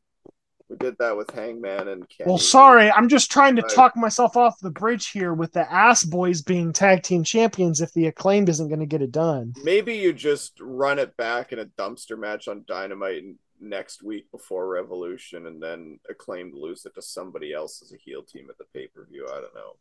S2: We did that with Hangman and Kenny.
S1: Well, sorry, I'm just trying to talk myself off the bridge here with the ass boys being tag team champions if the acclaimed isn't going to get it done.
S2: Maybe you just run it back in a dumpster match on Dynamite next week before Revolution, and then acclaimed lose it to somebody else as a heel team at the pay per view. I don't know.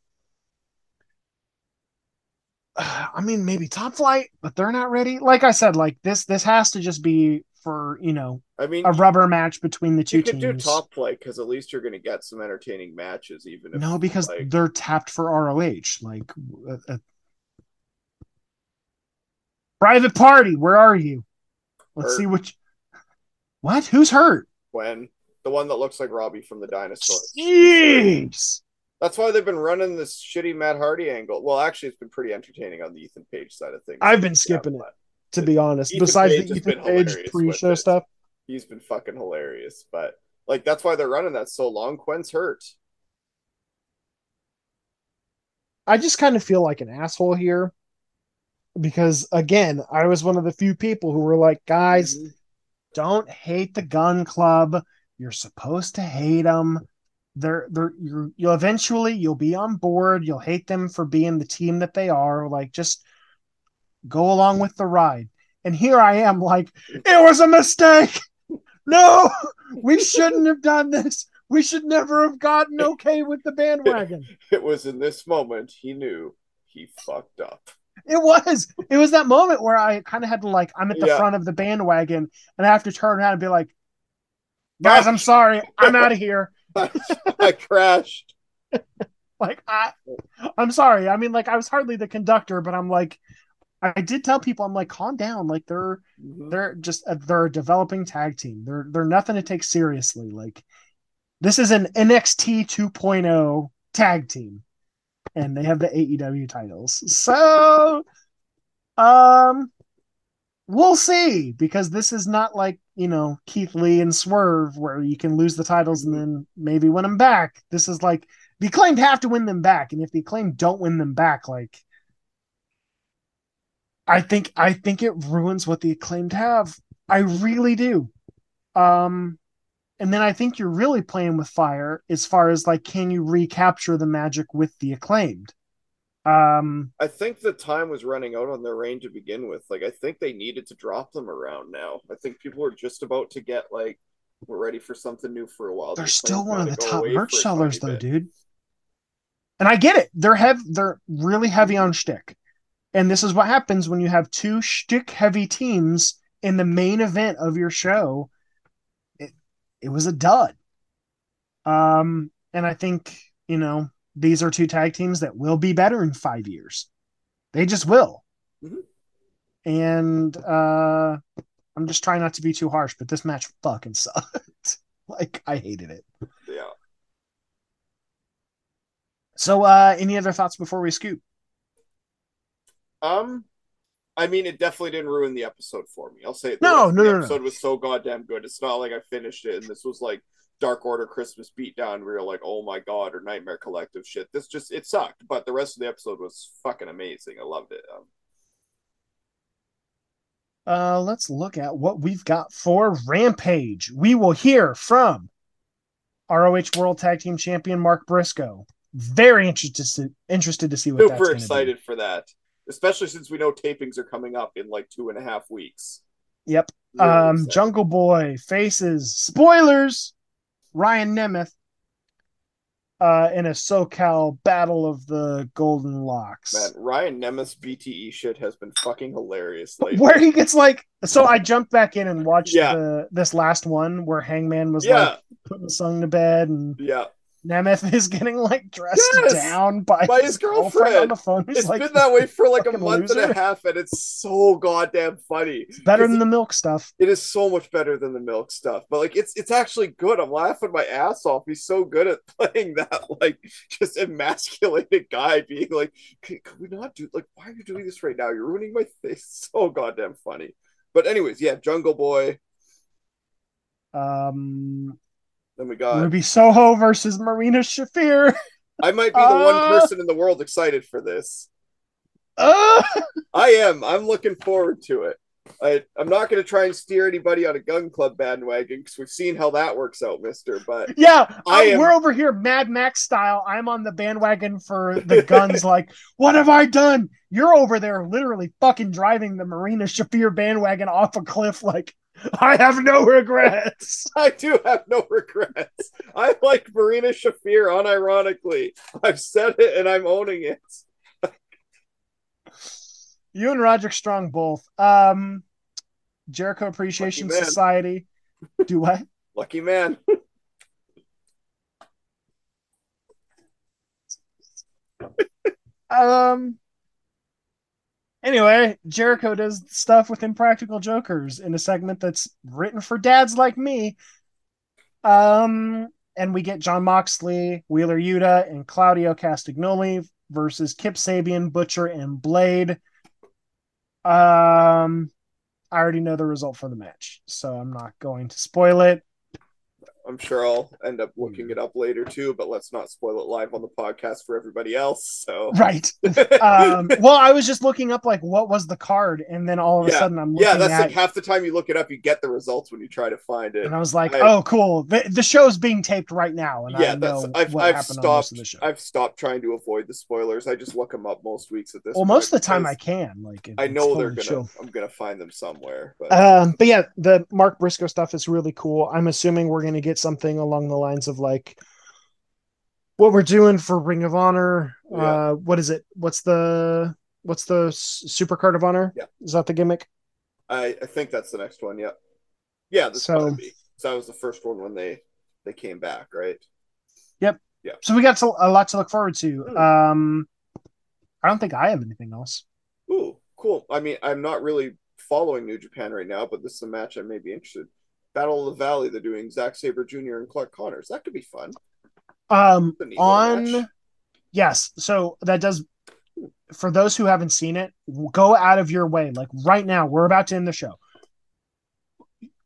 S1: I mean, maybe Top Flight, but they're not ready. Like I said, like this, this has to just be for you know
S2: I mean,
S1: a rubber match between the two
S2: you could
S1: teams.
S2: do top play because at least you're going to get some entertaining matches, even if
S1: no, because
S2: like,
S1: they're tapped for ROH. Like, uh, uh, private party, where are you? Let's
S2: Hurt.
S1: see what. What? Who's hurt?
S2: when the one that looks like Robbie from the dinosaur.
S1: Jeez.
S2: That's why they've been running this shitty Matt Hardy angle. Well, actually, it's been pretty entertaining on the Ethan Page side of things.
S1: I've been skipping it. To be honest.
S2: Ethan
S1: Besides
S2: Page
S1: the Ethan Page pre-show stuff,
S2: He's been fucking hilarious, but like that's why they're running that so long. Quen's hurt.
S1: I just kind of feel like an asshole here because again, I was one of the few people who were like, guys,
S2: Mhm.
S1: don't hate the Gunn Club. You're supposed to hate them. They're they're you're, you'll eventually you'll be on board. You'll hate them for being the team that they are. Like just go along with the ride. And here I am, like it was a mistake. No, we shouldn't have done this. We should never have gotten okay with the bandwagon.
S2: It was in this moment he knew he fucked up.
S1: It was. It was that moment where I kind of had to like, I'm at the
S2: Yeah.
S1: front of the bandwagon and I have to turn around and be like, guys, I'm sorry, I'm out of here.
S2: I crashed.
S1: Like, I, I'm sorry. I mean, like, I was hardly the conductor, but I'm like, I did tell people, I'm like, calm down. Like, they're
S2: Mhm.
S1: they're just a, they're a developing tag team. They're they're nothing to take seriously. Like, this is an NXT 2.0 tag team, and they have the AEW titles. So, um, we'll see because this is not like you know Keith Lee and Swerve where you can lose the titles and then maybe win them back. This is like the acclaimed have to win them back, and if the acclaimed don't win them back, like. I think I think it ruins what the acclaimed have. I really do. Um and then I think you're really playing with fire as far as like can you recapture the magic with the acclaimed? Um
S2: I think the time was running out on their reign to begin with. Like I think they needed to drop them around now. I think people are just about to get like we're ready for something new for a while.
S1: they're
S2: They're
S1: still one of the top merch sellers though,
S2: bit.
S1: dude. And I get it. They're heavy they're really heavy on shtick. And this is what happens when you have two shtick heavy teams in the main event of your show. It it was a dud. Um, and I think, you know, these are two tag teams that will be better in five years. They just will.
S2: Mhm.
S1: And uh I'm just trying not to be too harsh, but this match fucking sucked. like I hated it.
S2: Yeah.
S1: So uh any other thoughts before we scoop?
S2: Um, I mean, it definitely didn't ruin the episode for me. I'll say it.
S1: No, no,
S2: the
S1: no, no.
S2: episode was so goddamn good. It's not like I finished it and this was like Dark Order Christmas beatdown. We were like, oh my god, or Nightmare Collective shit. This just it sucked, but the rest of the episode was fucking amazing. I loved it. Um,
S1: Uh, let's look at what we've got for Rampage. We will hear from ROH World Tag Team Champion Mark Briscoe. Very interested interested to see what
S2: super excited for that, especially since we know tapings are coming up in like two and a half weeks.
S1: Yep.
S2: Really
S1: Um. Jungle Boy faces spoilers. Ryan Nemeth. Uh, in a SoCal battle of the Golden Locks.
S2: Man, Ryan Nemeth's BTE shit has been fucking hilarious. Lately.
S1: where he gets like so i jumped back in and watched
S2: Yeah.
S1: the this last one where hangman was
S2: Yeah,
S1: like putting the song to bed and
S2: yeah.
S1: Nemeth is getting like dressed
S2: Yes!
S1: down by,
S2: By his
S1: on
S2: girlfriend.
S1: the phone He's
S2: It's
S1: like
S2: been that way for like a month and a half, and it's so goddamn funny.
S1: It's
S2: better
S1: than the milk stuff
S2: It is so much better than the milk stuff, but like it's it's actually good. I'm laughing my ass off. He's so good at playing that like just emasculated guy, being like, "Can, can we not do like why are you doing this right now? You're ruining my face." So goddamn funny. But anyways, yeah, Jungle Boy.
S1: um
S2: Then we got.
S1: ruby soho versus marina shafir
S2: I might be the one
S1: Uh.
S2: person in the world excited for this.
S1: uh,
S2: I am. I'm looking forward to it. I, I'm not going to try and steer anybody on a Gunn Club bandwagon because we've seen how that works out, Mister. But
S1: yeah
S2: I am-
S1: we're over here mad max style i'm on the bandwagon for the Gunns like what have i done you're over there literally fucking driving the marina shafir bandwagon off a cliff like i have no regrets
S2: I do have no regrets. I like Marina Shafir unironically. I've said it and I'm owning it.
S1: You and Roderick Strong both. Um, Jericho Appreciation Society. Do what?
S2: Lucky man.
S1: Um. Anyway, Jericho does stuff with Impractical Jokers in a segment that's written for dads like me. Um, and we get Jon Moxley, Wheeler Yuta, and Claudio Castagnoli versus Kip Sabian, Butcher, and Blade. Um, I already know the result for the match, so I'm not going to spoil it.
S2: I'm sure I'll end up looking it up later too, but let's not spoil it live on the podcast for everybody else. So
S1: Right. um, well, I was just looking up like what was the card, and then all of a
S2: Yeah.
S1: sudden I'm looking
S2: yeah, that's
S1: at,
S2: like half the time you look it up, you get the results when you try to find it.
S1: and I was like,
S2: I-
S1: oh, cool. The, the show's being taped right now, and
S2: yeah,
S1: I know
S2: that's I've
S1: what
S2: I've
S1: happened on most
S2: stopped
S1: the show.
S2: I've stopped trying to avoid the spoilers. I just look them up most weeks at this.
S1: well, most of the time I can. Like,
S2: I
S1: it's
S2: know they're gonna
S1: chill.
S2: I'm gonna find them somewhere. But
S1: Um, but yeah, the Mark Briscoe stuff is really cool. I'm assuming we're gonna get something along the lines of like what we're doing for Ring of Honor.
S2: Yeah.
S1: Uh, what is it? What's the what's the Super Card of Honor?
S2: Yeah.
S1: Is that the gimmick?
S2: I, I think that's the next one. Yeah, yeah. This
S1: So-
S2: so, be. So that was the first one when they they came back, right? Yep. Yeah.
S1: So we got to, a lot to look forward to.
S2: Hmm.
S1: Um, I don't think I have anything else.
S2: Ooh, cool. I mean, I'm not really following New Japan right now, but this is a match I may be interested. Battle of the Valley, they're doing Zack Sabre Jr. and Clark Connors. That could be fun.
S1: Um,
S2: It's a neat little
S1: on
S2: match.
S1: yes, so that does. For those who haven't seen it, go out of your way. Like right now, we're about to end the show.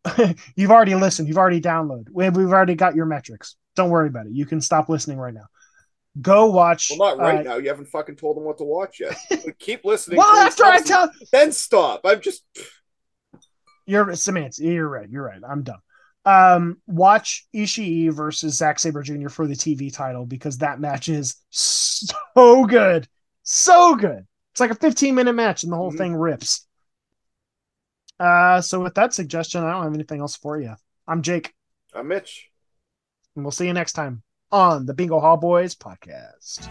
S1: you've already listened. You've already downloaded. We, we've already got your metrics. Don't worry about it. You can stop listening right now. Go watch.
S2: Well, not right
S1: uh,
S2: now. You haven't fucking told them what to watch yet. Keep listening.
S1: Well, after I tell
S2: then stop. I'm just
S1: You're Samantha. You're right. You're right. I'm done. Um, watch Ishii versus Zack Sabre Jr. for the TV title because that match is so good, so good. It's like a 15 minute match and the whole
S2: Mhm.
S1: thing rips. Uh, so with that suggestion, I don't have anything else for you. I'm Jake,
S2: I'm Mitch.
S1: and we'll see you next time on the Bingo Hall Boys podcast.